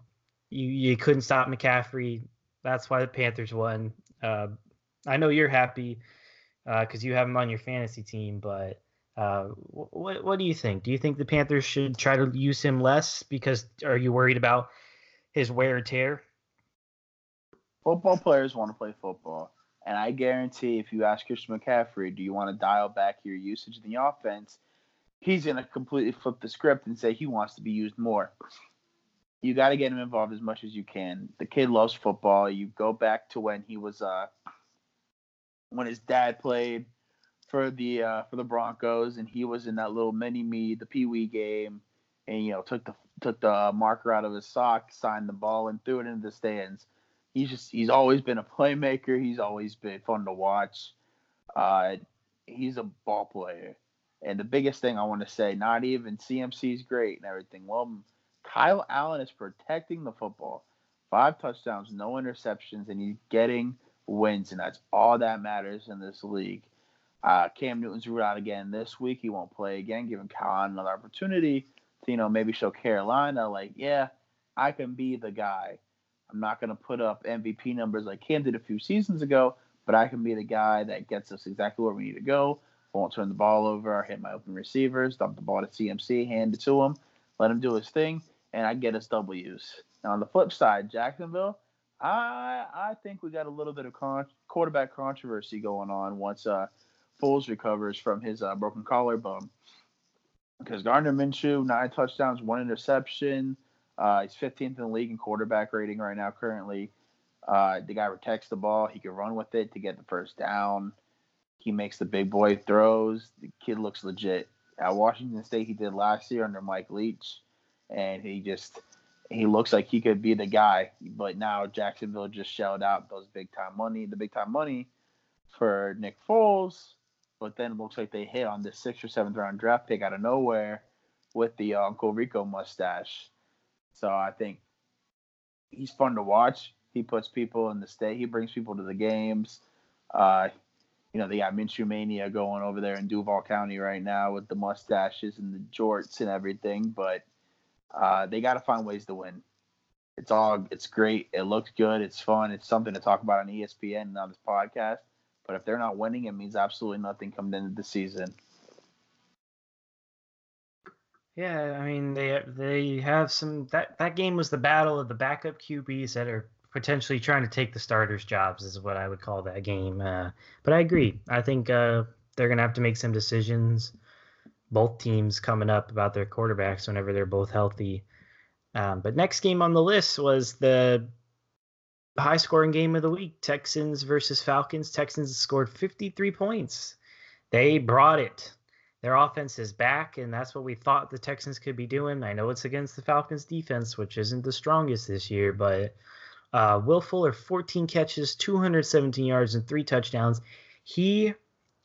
you you couldn't stop McCaffrey. That's why the Panthers won. Uh, I know you're happy because uh, you have him on your fantasy team, but uh, what what do you think? Do you think the Panthers should try to use him less because are you worried about his wear and tear? Football players want to play football. And I guarantee if you ask Christian McCaffrey, do you want to dial back your usage in the offense? He's going to completely flip the script and say he wants to be used more. You got to get him involved as much as you can. The kid loves football. You go back to when he was, uh, when his dad played for the uh, for the Broncos, and he was in that little mini me, the Pee Wee game, and you know took the took the marker out of his sock, signed the ball, and threw it into the stands. He's just he's always been a playmaker. He's always been fun to watch. Uh, he's a ball player. And the biggest thing I want to say, not even CMC is great and everything. Well, Kyle Allen is protecting the football. Five touchdowns, no interceptions, and he's getting wins, and that's all that matters in this league. Uh, Cam Newton's ruled out again this week. He won't play again, giving Kyle Allen another opportunity to, you know, maybe show Carolina, like, yeah, I can be the guy. I'm not going to put up MVP numbers like Cam did a few seasons ago, but I can be the guy that gets us exactly where we need to go. Won't turn the ball over, I hit my open receivers, dump the ball to CMC, hand it to him, let him do his thing, and I get us W's. Now on the flip side, Jacksonville, I I think we got a little bit of con- quarterback controversy going on once uh, Foles recovers from his uh, broken collarbone because Gardner Minshew nine touchdowns, one interception. Uh, he's 15th in the league in quarterback rating right now. Currently, uh, the guy protects the ball. He can run with it to get the first down. He makes the big boy throws. The kid looks legit. At Washington State, he did last year under Mike Leach, and he just he looks like he could be the guy. But now Jacksonville just shelled out those big time money, the big time money for Nick Foles but then it looks like they hit on this sixth or seventh round draft pick out of nowhere with the uh, Uncle Rico mustache. So I think he's fun to watch. He puts people in the state. He brings people to the games. Uh, you know, they got Minshew Mania going over there in Duval County right now with the mustaches and the jorts and everything. But uh, they got to find ways to win. It's all it's great. It looks good. It's fun. It's something to talk about on ESPN and on this podcast. But if they're not winning, it means absolutely nothing coming into the season. Yeah, I mean they they have some that that game was the battle of the backup QBs that are potentially trying to take the starters' jobs is what I would call that game. Uh, but I agree. I think uh, they're gonna have to make some decisions. Both teams coming up about their quarterbacks whenever they're both healthy. Um, but next game on the list was the high scoring game of the week Texans versus Falcons. Texans scored 53 points. They brought it. Their offense is back, and that's what we thought the Texans could be doing. I know it's against the Falcons defense, which isn't the strongest this year, but uh, Will Fuller, 14 catches, 217 yards, and three touchdowns. He,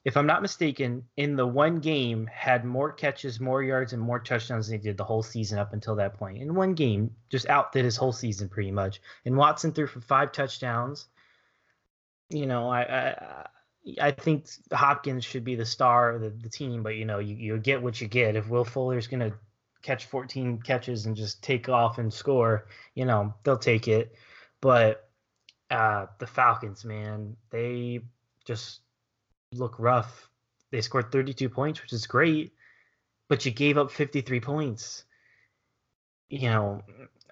if I'm not mistaken, in the one game had more catches, more yards, and more touchdowns than he did the whole season up until that point. In one game, just outdid his whole season pretty much. And Watson threw for five touchdowns. You know, I, I I think Hopkins should be the star of the, the team, but you know, you, you get what you get. If Will Fuller's gonna catch 14 catches and just take off and score, you know, they'll take it. But uh, the Falcons, man, they just look rough. They scored 32 points, which is great, but you gave up 53 points. You know,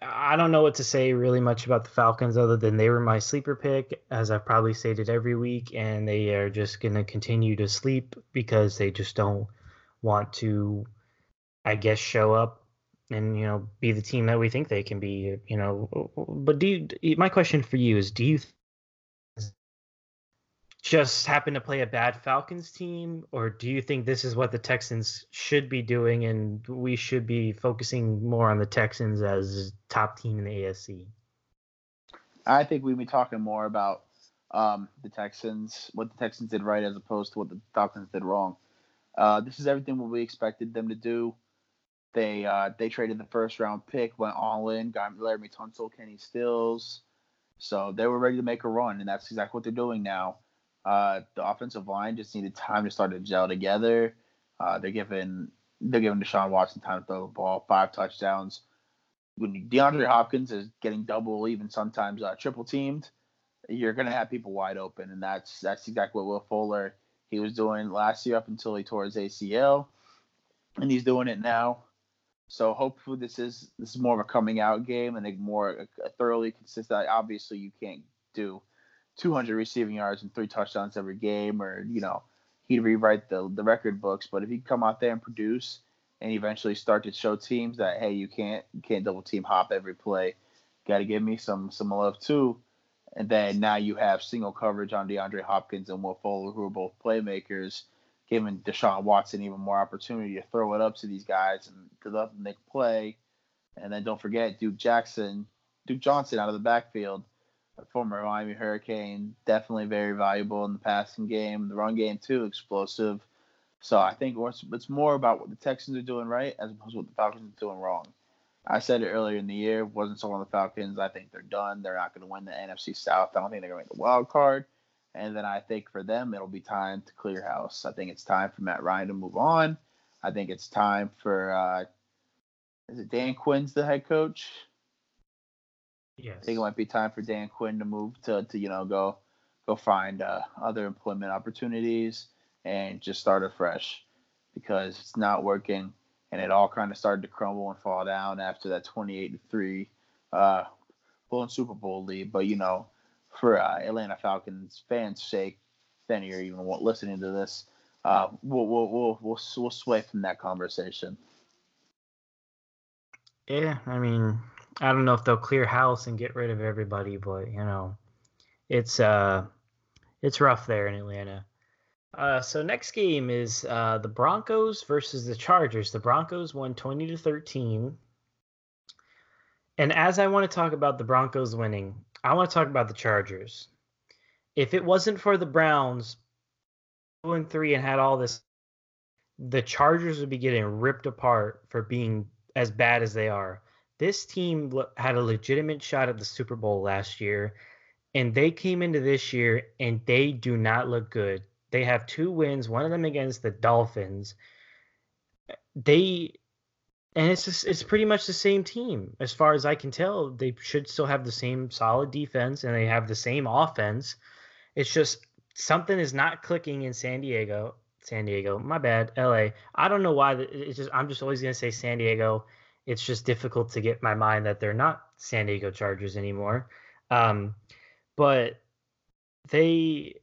I don't know what to say really much about the Falcons other than they were my sleeper pick, as I've probably stated every week, and they are just going to continue to sleep because they just don't want to, I guess, show up and you know be the team that we think they can be. You know, but do you, my question for you is, do you just happen to play a bad Falcons team, or do you think this is what the Texans should be doing, and we should be focusing more on the Texans as top team in the AFC? I think we'd be talking more about um, the Texans, what the Texans did right, as opposed to what the Falcons did wrong. Uh, this is everything what we expected them to do. They uh, they traded the first round pick, went all in, got Laremy Tunsil, Kenny Stills, so they were ready to make a run, and that's exactly what they're doing now. Uh, the offensive line just needed time to start to gel together. Uh, they're giving they're giving Deshaun Watson time to throw the ball, five touchdowns. When DeAndre Hopkins is getting double, even sometimes uh, triple teamed, you're gonna have people wide open, and that's that's exactly what Will Fuller he was doing last year up until he tore his ACL, and he's doing it now. So hopefully this is this is more of a coming out game and a more a thoroughly consistent. Obviously, you can't do 200 receiving yards and three touchdowns every game, or you know, he'd rewrite the the record books. But if he come out there and produce, and eventually start to show teams that hey, you can't you can't double team hop every play, got to give me some some love too. And then now you have single coverage on DeAndre Hopkins and Will Fuller, who are both playmakers, giving Deshaun Watson even more opportunity to throw it up to these guys and to let them make play. And then don't forget Duke Jackson, Duke Johnson out of the backfield former Miami Hurricane, definitely very valuable in the passing game. The run game too, explosive. So I think it's more about what the Texans are doing right as opposed to what the Falcons are doing wrong. I said it earlier in the year, wasn't so on the Falcons. I think they're done. They're not going to win the NFC South. I don't think they're going to make the wild card. And then I think for them, it'll be time to clear house. I think it's time for Matt Ryan to move on. I think it's time for uh, is it Dan Quinn's the head coach? Yes. I think it might be time for Dan Quinn to move to, to you know go go find uh, other employment opportunities and just start afresh because it's not working and it all kind of started to crumble and fall down after that 28 to 3 uh Super Bowl lead but you know for uh, Atlanta Falcons fans sake then you're even listening to this uh we'll we'll we'll we'll, we'll sway from that conversation yeah I mean I don't know if they'll clear house and get rid of everybody, but you know, it's uh, it's rough there in Atlanta. Uh, so next game is uh, the Broncos versus the Chargers. The Broncos won 20 to 13. And as I want to talk about the Broncos winning, I want to talk about the Chargers. If it wasn't for the Browns, two and three, and had all this, the Chargers would be getting ripped apart for being as bad as they are this team had a legitimate shot at the Super Bowl last year, and they came into this year and they do not look good. They have two wins, one of them against the Dolphins. They and it's just it's pretty much the same team as far as I can tell. They should still have the same solid defense and they have the same offense. It's just something is not clicking in San Diego. San Diego, my bad, LA. I don't know why. It's just I'm just always gonna say San Diego. It's just difficult to get my mind that they're not San Diego Chargers anymore. Um, but they,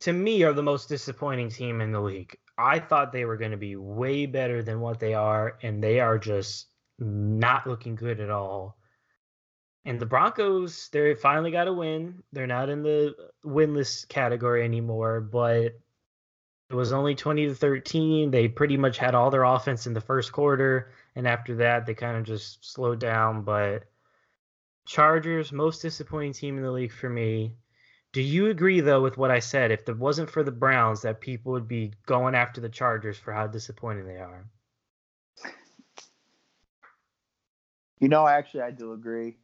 to me, are the most disappointing team in the league. I thought they were going to be way better than what they are, and they are just not looking good at all. And the Broncos, they finally got a win. They're not in the winless category anymore, but it was only 20 to 13. They pretty much had all their offense in the first quarter, and after that, they kind of just slowed down. But Chargers, most disappointing team in the league for me. Do you agree though with what I said? If it wasn't for the Browns, that people would be going after the Chargers for how disappointing they are. You know, actually, I do agree.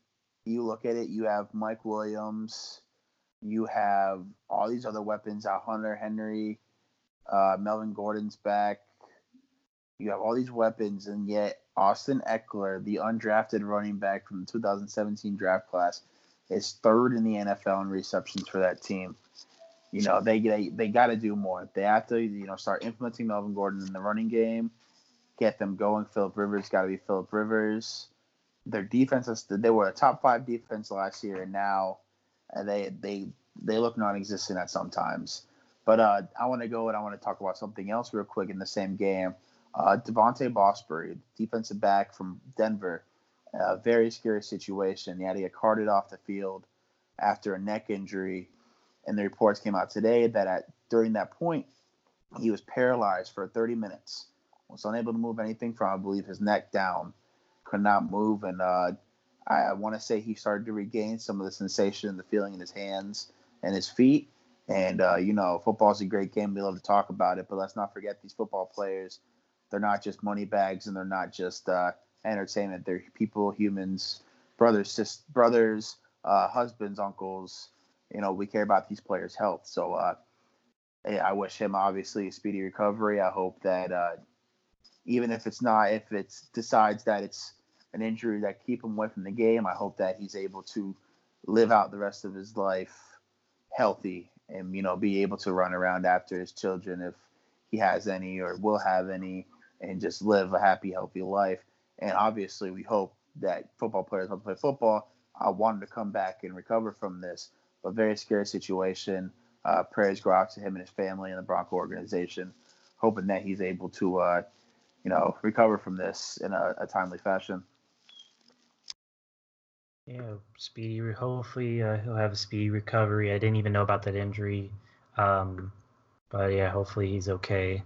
You look at it, you have Mike Williams, you have all these other weapons out Hunter Henry, uh, Melvin Gordon's back. You have all these weapons, and yet Austin Ekeler, the undrafted running back from the 2017 draft class, is third in the NFL in receptions for that team. You know, they they, they got to do more. They have to, you know, start implementing Melvin Gordon in the running game, get them going. Philip Rivers got to be Philip Rivers. Their defense they were a top five defense last year, and now uh, they they they look non-existent at sometimes. But uh, I want to go and I want to talk about something else real quick in the same game. Uh, De'Vante Bausby, defensive back from Denver, a very scary situation. He had to get carted off the field after a neck injury, and the reports came out today that at during that point he was paralyzed for 30 minutes, was unable to move anything from I believe his neck down, could not move, and uh, I, I want to say he started to regain some of the sensation and the feeling in his hands and his feet. And uh, you know, football's a great game. We love to talk about it, but let's not forget these football players. They're not just money bags, and they're not just uh, entertainment. They're people, humans, brothers, sis, brothers, uh, husbands, uncles. You know, we care about these players' health. So uh, I wish him obviously a speedy recovery. I hope that uh, even if it's not, if it decides that it's an injury that keep him away from the game, I hope that he's able to live out the rest of his life healthy and you know be able to run around after his children if he has any or will have any and just live a happy healthy life and obviously, we hope that football players want to play football. I wanted to come back and recover from this, but very scary situation. Uh, prayers go out to him and his family and the Bronco organization, hoping that he's able to, uh, you know, recover from this in a, a timely fashion. Yeah, speedy. Hopefully, uh, he'll have a speedy recovery. I didn't even know about that injury, um, but yeah, hopefully he's okay.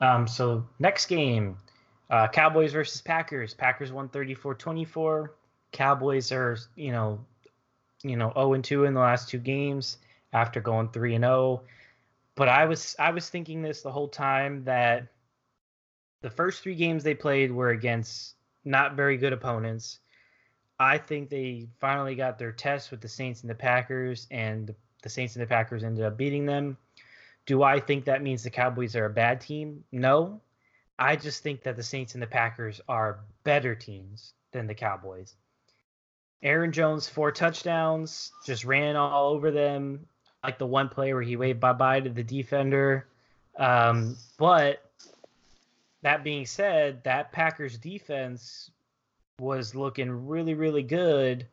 Um, so next game, uh, Cowboys versus Packers. Packers won 34-24. Cowboys are, you know, you know, 0 and 2 in the last two games after going 3 and 0. But I was I was thinking this the whole time that the first three games they played were against not very good opponents. I think they finally got their test with the Saints and the Packers, and the Saints and the Packers ended up beating them. Do I think that means the Cowboys are a bad team? No. I just think that the Saints and the Packers are better teams than the Cowboys. Aaron Jones, four touchdowns, just ran all over them, like the one play where he waved bye bye to the defender. Um, but that being said, that Packers defense was looking really, really good,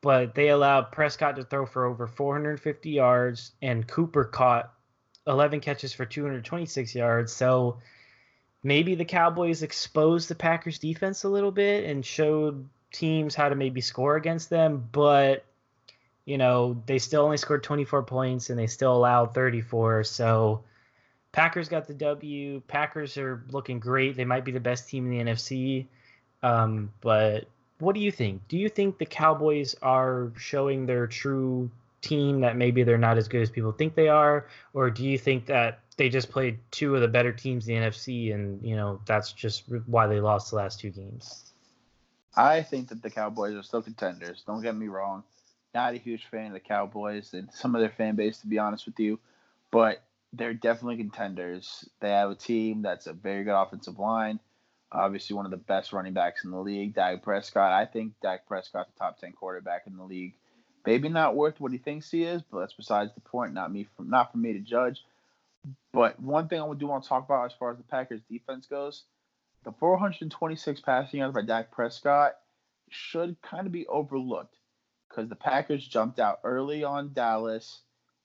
but they allowed Prescott to throw for over 450 yards, and Cooper caught 11 catches for 226 yards. So maybe the Cowboys exposed the Packers defense a little bit and showed teams how to maybe score against them, but you know, they still only scored 24 points and they still allowed 34. So Packers got the W. Packers are looking great. They might be the best team in the NFC. Um, but what do you think? Do you think the Cowboys are showing their true team that maybe they're not as good as people think they are? Or do you think that they just played two of the better teams in the NFC, and you know that's just why they lost the last two games. I think that the Cowboys are still contenders. Don't get me wrong. Not a huge fan of the Cowboys and some of their fan base, to be honest with you, but they're definitely contenders. They have a team that's a very good offensive line. Obviously, one of the best running backs in the league, Dak Prescott. I think Dak Prescott's a top ten quarterback in the league. Maybe not worth what he thinks he is, but that's besides the point. Not me, from, not for me to judge. But one thing I do want to talk about as far as the Packers defense goes, the 426 passing yards by Dak Prescott should kind of be overlooked because the Packers jumped out early on Dallas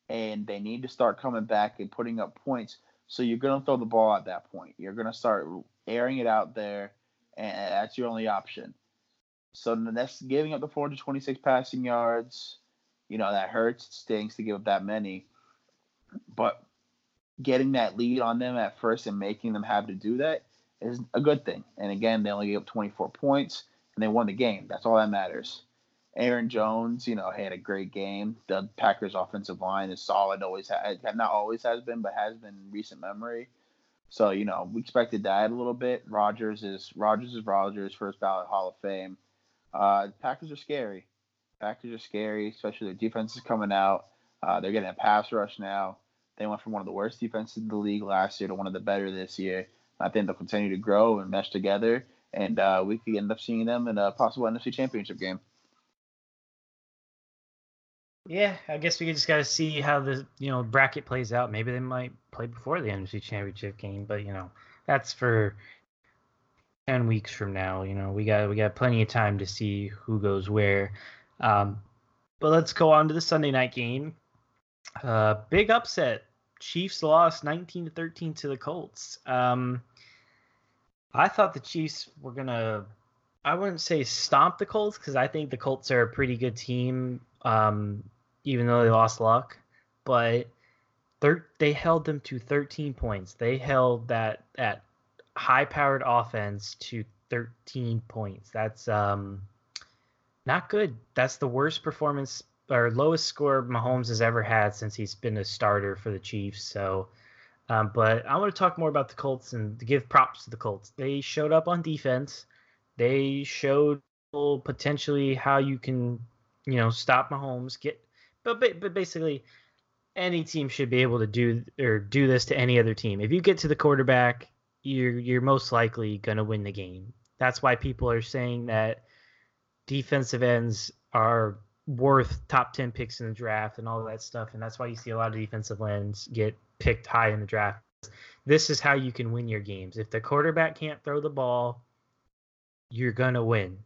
and they need to start coming back and putting up points. So you're going to throw the ball at that point. You're going to start airing it out there, and that's your only option. So that's giving up the 426 passing yards. You know, that hurts. It stinks to give up that many. But getting that lead on them at first and making them have to do that is a good thing. And again, they only gave up 24 points and they won the game. That's all that matters. Aaron Jones, you know, had a great game. The Packers' offensive line is solid. Always had, not always has been, but has been recent memory. So you know, we expected that a little bit. Rodgers is Rodgers is Rodgers, first ballot Hall of Fame. Uh, Packers are scary. Packers are scary, especially their defense is coming out. Uh, they're getting a pass rush now. They went from one of the worst defenses in the league last year to one of the better this year. I think they'll continue to grow and mesh together, and uh, we could end up seeing them in a possible NFC Championship game. Yeah, I guess we just got to see how the you know bracket plays out. Maybe they might play before the NFC Championship game, but you know that's for ten weeks from now. You know we got we got plenty of time to see who goes where. Um, but let's go on to the Sunday night game. Uh, big upset. Chiefs lost 19 to 13 to the Colts. Um, I thought the Chiefs were gonna. I wouldn't say stomp the Colts because I think the Colts are a pretty good team. Um, even though they lost Luck. But thir- they held them to 13 points. They held that that high-powered offense to 13 points. That's um not good. That's the worst performance or lowest score Mahomes has ever had since he's been a starter for the Chiefs. So, um, but I want to talk more about the Colts and give props to the Colts. They showed up on defense. They showed potentially how you can, you know, stop Mahomes, get but but basically, any team should be able to do or do this to any other team. If you get to the quarterback, you're you're most likely gonna win the game. That's why people are saying that defensive ends are worth top 10 picks in the draft and all that stuff and that's why you see a lot of defensive ends get picked high in the draft. This is how you can win your games. If the quarterback can't throw the ball you're going to win.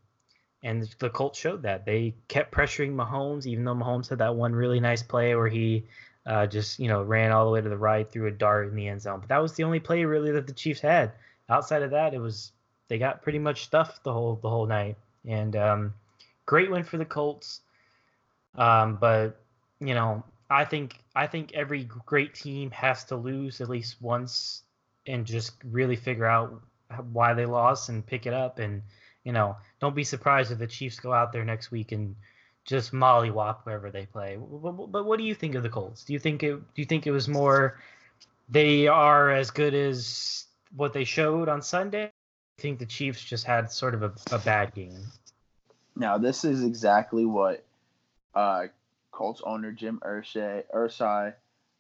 And the Colts showed that. They kept pressuring Mahomes, even though Mahomes had that one really nice play where he uh, just you know ran all the way to the right, threw a dart in the end zone. But that was the only play really that the Chiefs had. Outside of that, it was they got pretty much stuffed the whole the whole night. And um, great win for the Colts. Um, but you know, I think I think every great team has to lose at least once and just really figure out why they lost and pick it up and you know, don't be surprised if the Chiefs go out there next week and just mollywop wherever they play. But what do you think of the Colts? Do you think it? Do you think it was more they are as good as what they showed on Sunday? I think the Chiefs just had sort of a, a bad game. Now this is exactly what uh, Colts owner Jim Irsay, Irsay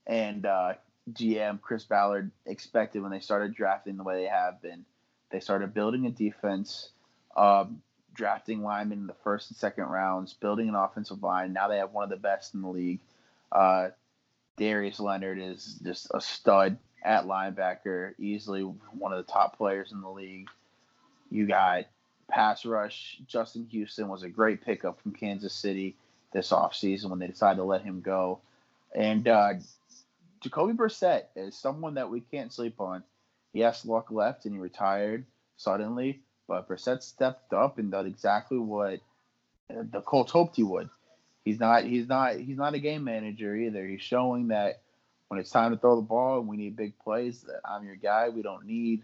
and uh, GM Chris Ballard expected when they started drafting the way they have been. They started building a defense um, drafting linemen in the first and second rounds, building an offensive line. Now they have one of the best in the league. Uh, Darius Leonard is just a stud at linebacker, easily one of the top players in the league. You got pass rush. Justin Houston was a great pickup from Kansas City this offseason when they decided to let him go. And uh, Jacoby Brissett is someone that we can't sleep on. He has Luck left and he retired suddenly. But Brissett stepped up and did exactly what the Colts hoped he would. He's not he's not he's not a game manager either. He's showing that when it's time to throw the ball and we need big plays, that I'm your guy. We don't need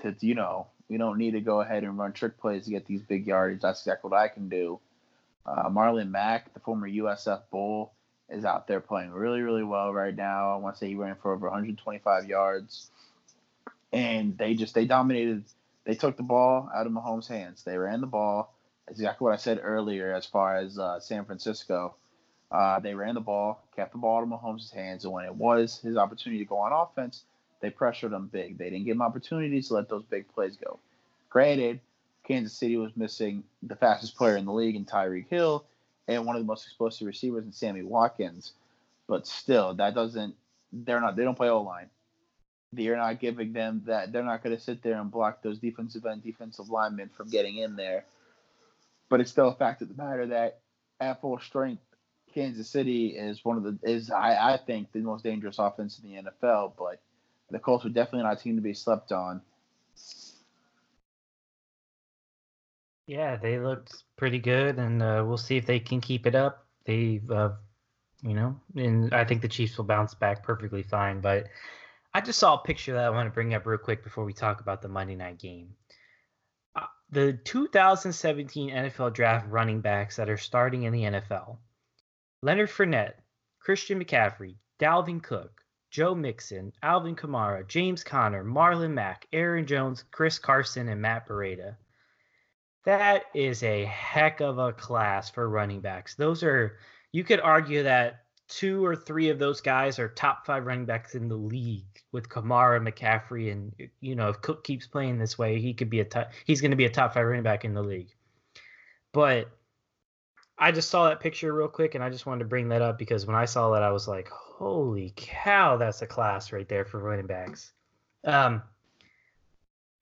to you know we don't need to go ahead and run trick plays to get these big yardage. That's exactly what I can do. Uh, Marlon Mack, the former USF Bull, is out there playing really, really well right now. I want to say he ran for over 125 yards, and they just they dominated they took the ball out of Mahomes' hands. They ran the ball. Exactly what I said earlier as far as uh, San Francisco. Uh, they ran the ball, kept the ball out of Mahomes' hands, and when it was his opportunity to go on offense, they pressured him big. They didn't give him opportunities to let those big plays go. Granted, Kansas City was missing the fastest player in the league in Tyreek Hill and one of the most explosive receivers in Sammy Watkins. But still, that doesn't they're not they don't play O line. You're not giving them that they're not going to sit there and block those defensive end defensive linemen from getting in there. But it's still a fact of the matter that at full strength, Kansas City is one of the is I, I think the most dangerous offense in the NFL. But the Colts are definitely not a team to be slept on. Yeah, they looked pretty good, and uh, we'll see if they can keep it up. They, uh, you know, and I think the Chiefs will bounce back perfectly fine. But I just saw a picture that I want to bring up real quick before we talk about the Monday night game. Uh, the 2017 NFL draft running backs that are starting in the NFL Leonard Fournette, Christian McCaffrey, Dalvin Cook, Joe Mixon, Alvin Kamara, James Conner, Marlon Mack, Aaron Jones, Chris Carson, and Matt Breida. That is a heck of a class for running backs. Those are, you could argue that two or three of those guys are top five running backs in the league with Kamara, McCaffrey, and you know if Cook keeps playing this way, he could be a top, he's going to be a top five running back in the league. But I just saw that picture real quick, and I just wanted to bring that up because when I saw that, I was like, "Holy cow, that's a class right there for running backs." Um,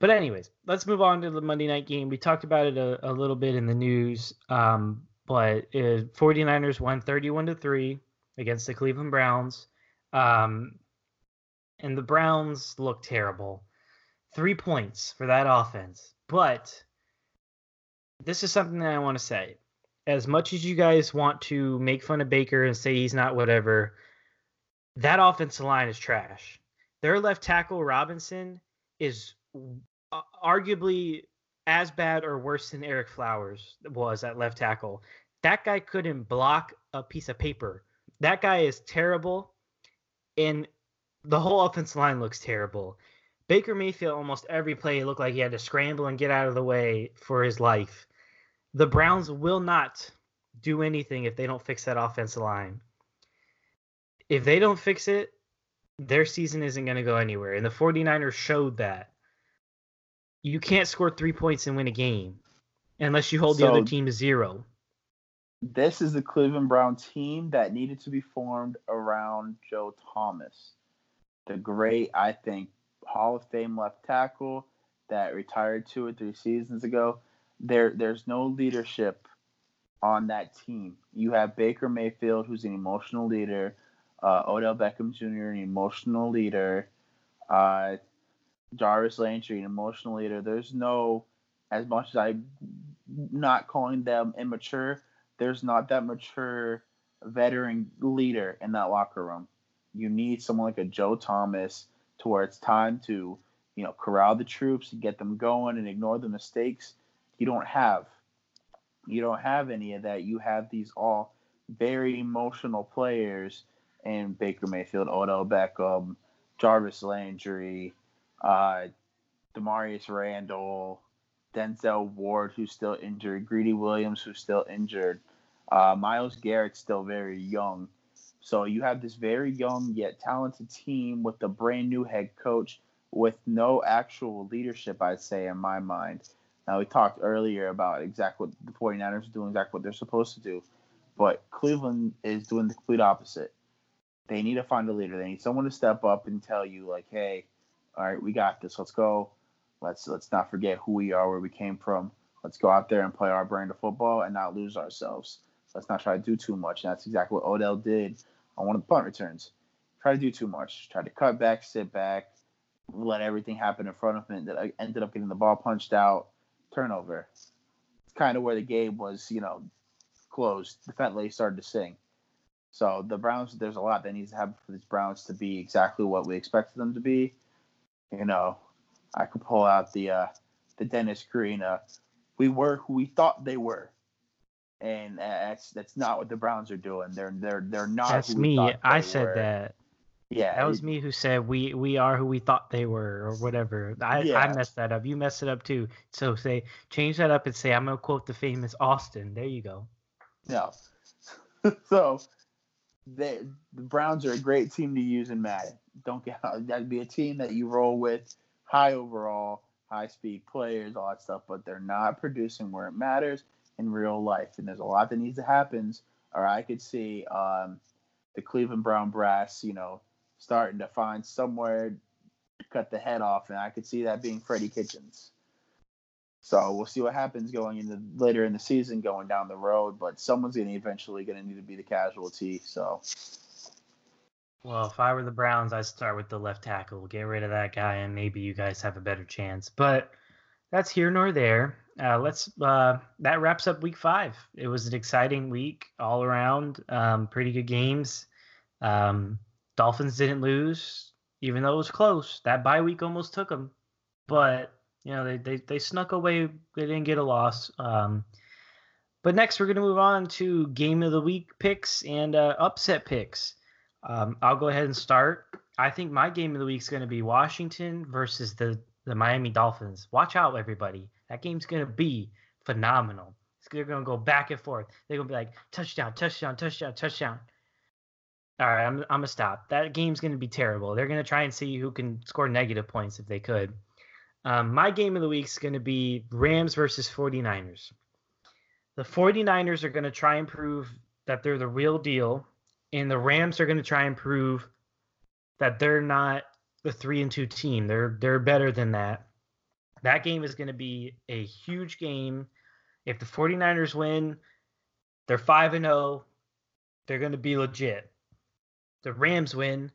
but anyways, let's move on to the Monday night game. We talked about it a, a little bit in the news, um, but uh, 49ers won 31 to 3 against the Cleveland Browns. Um, and the Browns look terrible. Three points for that offense. But this is something that I want to say. As much as you guys want to make fun of Baker and say he's not whatever, that offensive line is trash. Their left tackle, Robinson, is arguably as bad or worse than Ereck Flowers was at left tackle. That guy couldn't block a piece of paper. That guy is terrible, and the whole offensive line looks terrible. Baker Mayfield almost every play looked like he had to scramble and get out of the way for his life. The Browns will not do anything if they don't fix that offensive line. If they don't fix it, their season isn't going to go anywhere. And the 49ers showed that you can't score three points and win a game unless you hold so, the other team to zero. This is the Cleveland Brown team that needed to be formed around Joe Thomas, the great, I think, Hall of Fame left tackle that retired two or three seasons ago. There, there's no leadership on that team. You have Baker Mayfield, who's an emotional leader. Uh, Odell Beckham Jr., an emotional leader. Uh, Jarvis Landry, an emotional leader. There's no, as much as I'm not calling them immature, there's not that mature veteran leader in that locker room. You need someone like a Joe Thomas to where it's time to, you know, corral the troops and get them going and ignore the mistakes. You don't have. You don't have any of that. You have these all very emotional players in Baker Mayfield, Odell Beckham, Jarvis Landry, uh, Damarious Randall, Denzel Ward, who's still injured, Greedy Williams, who's still injured, uh, Myles Garrett's still very young. So you have this very young yet talented team with a brand new head coach with no actual leadership, I'd say, in my mind. Now, we talked earlier about exactly what the 49ers are doing, exactly what they're supposed to do. But Cleveland is doing the complete opposite. They need to find a leader. They need someone to step up and tell you, like, hey, all right, we got this. Let's go. Let's let's not forget who we are, where we came from. Let's go out there and play our brand of football and not lose ourselves. Let's not try to do too much. And that's exactly what Odell did on one of the punt returns. Try to do too much. Try to cut back, sit back, let everything happen in front of him. That ended up getting the ball punched out, turnover. It's kind of where the game was, you know, closed. The Fentley started to sing. So the Browns, there's a lot that needs to happen for these Browns to be exactly what we expected them to be you know, I could pull out the uh, the Dennis Green. Uh, we were who we thought they were, and that's that's not what the Browns are doing. They're they're they're not. That's me. I said were. that. Yeah, that was it, me who said we we are who we thought they were or whatever. I yeah. I messed that up. You messed it up too. So say change that up and say I'm gonna quote the famous Austin. There you go. No. <laughs> so they, the Browns are a great team to use in Madden. Don't get <laughs> that'd be a team that you roll with, high overall, high speed players, all that stuff, but they're not producing where it matters in real life. And there's a lot that needs to happen. Or I could see um, the Cleveland Brown brass, you know, starting to find somewhere to cut the head off, and I could see that being Freddie Kitchens. So we'll see what happens going into later in the season, going down the road. But someone's going to eventually going to need to be the casualty. So. Well, if I were the Browns, I'd start with the left tackle. Get rid of that guy, and maybe you guys have a better chance. But that's here nor there. Uh, let's. Uh, that wraps up Week Five. It was an exciting week all around. Um, pretty good games. Um, Dolphins didn't lose, even though it was close. That bye week almost took them, but you know they they, they snuck away. They didn't get a loss. Um, but next, we're going to move on to game of the week picks and uh, upset picks. Um, I'll go ahead and start. I think my game of the week is going to be Washington versus the the Miami Dolphins. Watch out, everybody. That game's going to be phenomenal. They're going to go back and forth. They're going to be like touchdown, touchdown, touchdown, touchdown. All right, I'm, I'm going to stop. That game's going to be terrible. They're going to try and see who can score negative points if they could. Um, my game of the week is going to be Rams versus 49ers. The 49ers are going to try and prove that they're the real deal, and the Rams are going to try and prove that they're not the three and two team. They're they're better than that. That game is going to be a huge game. If the 49ers win, they're 5 and 0. They're going to be legit. The Rams win,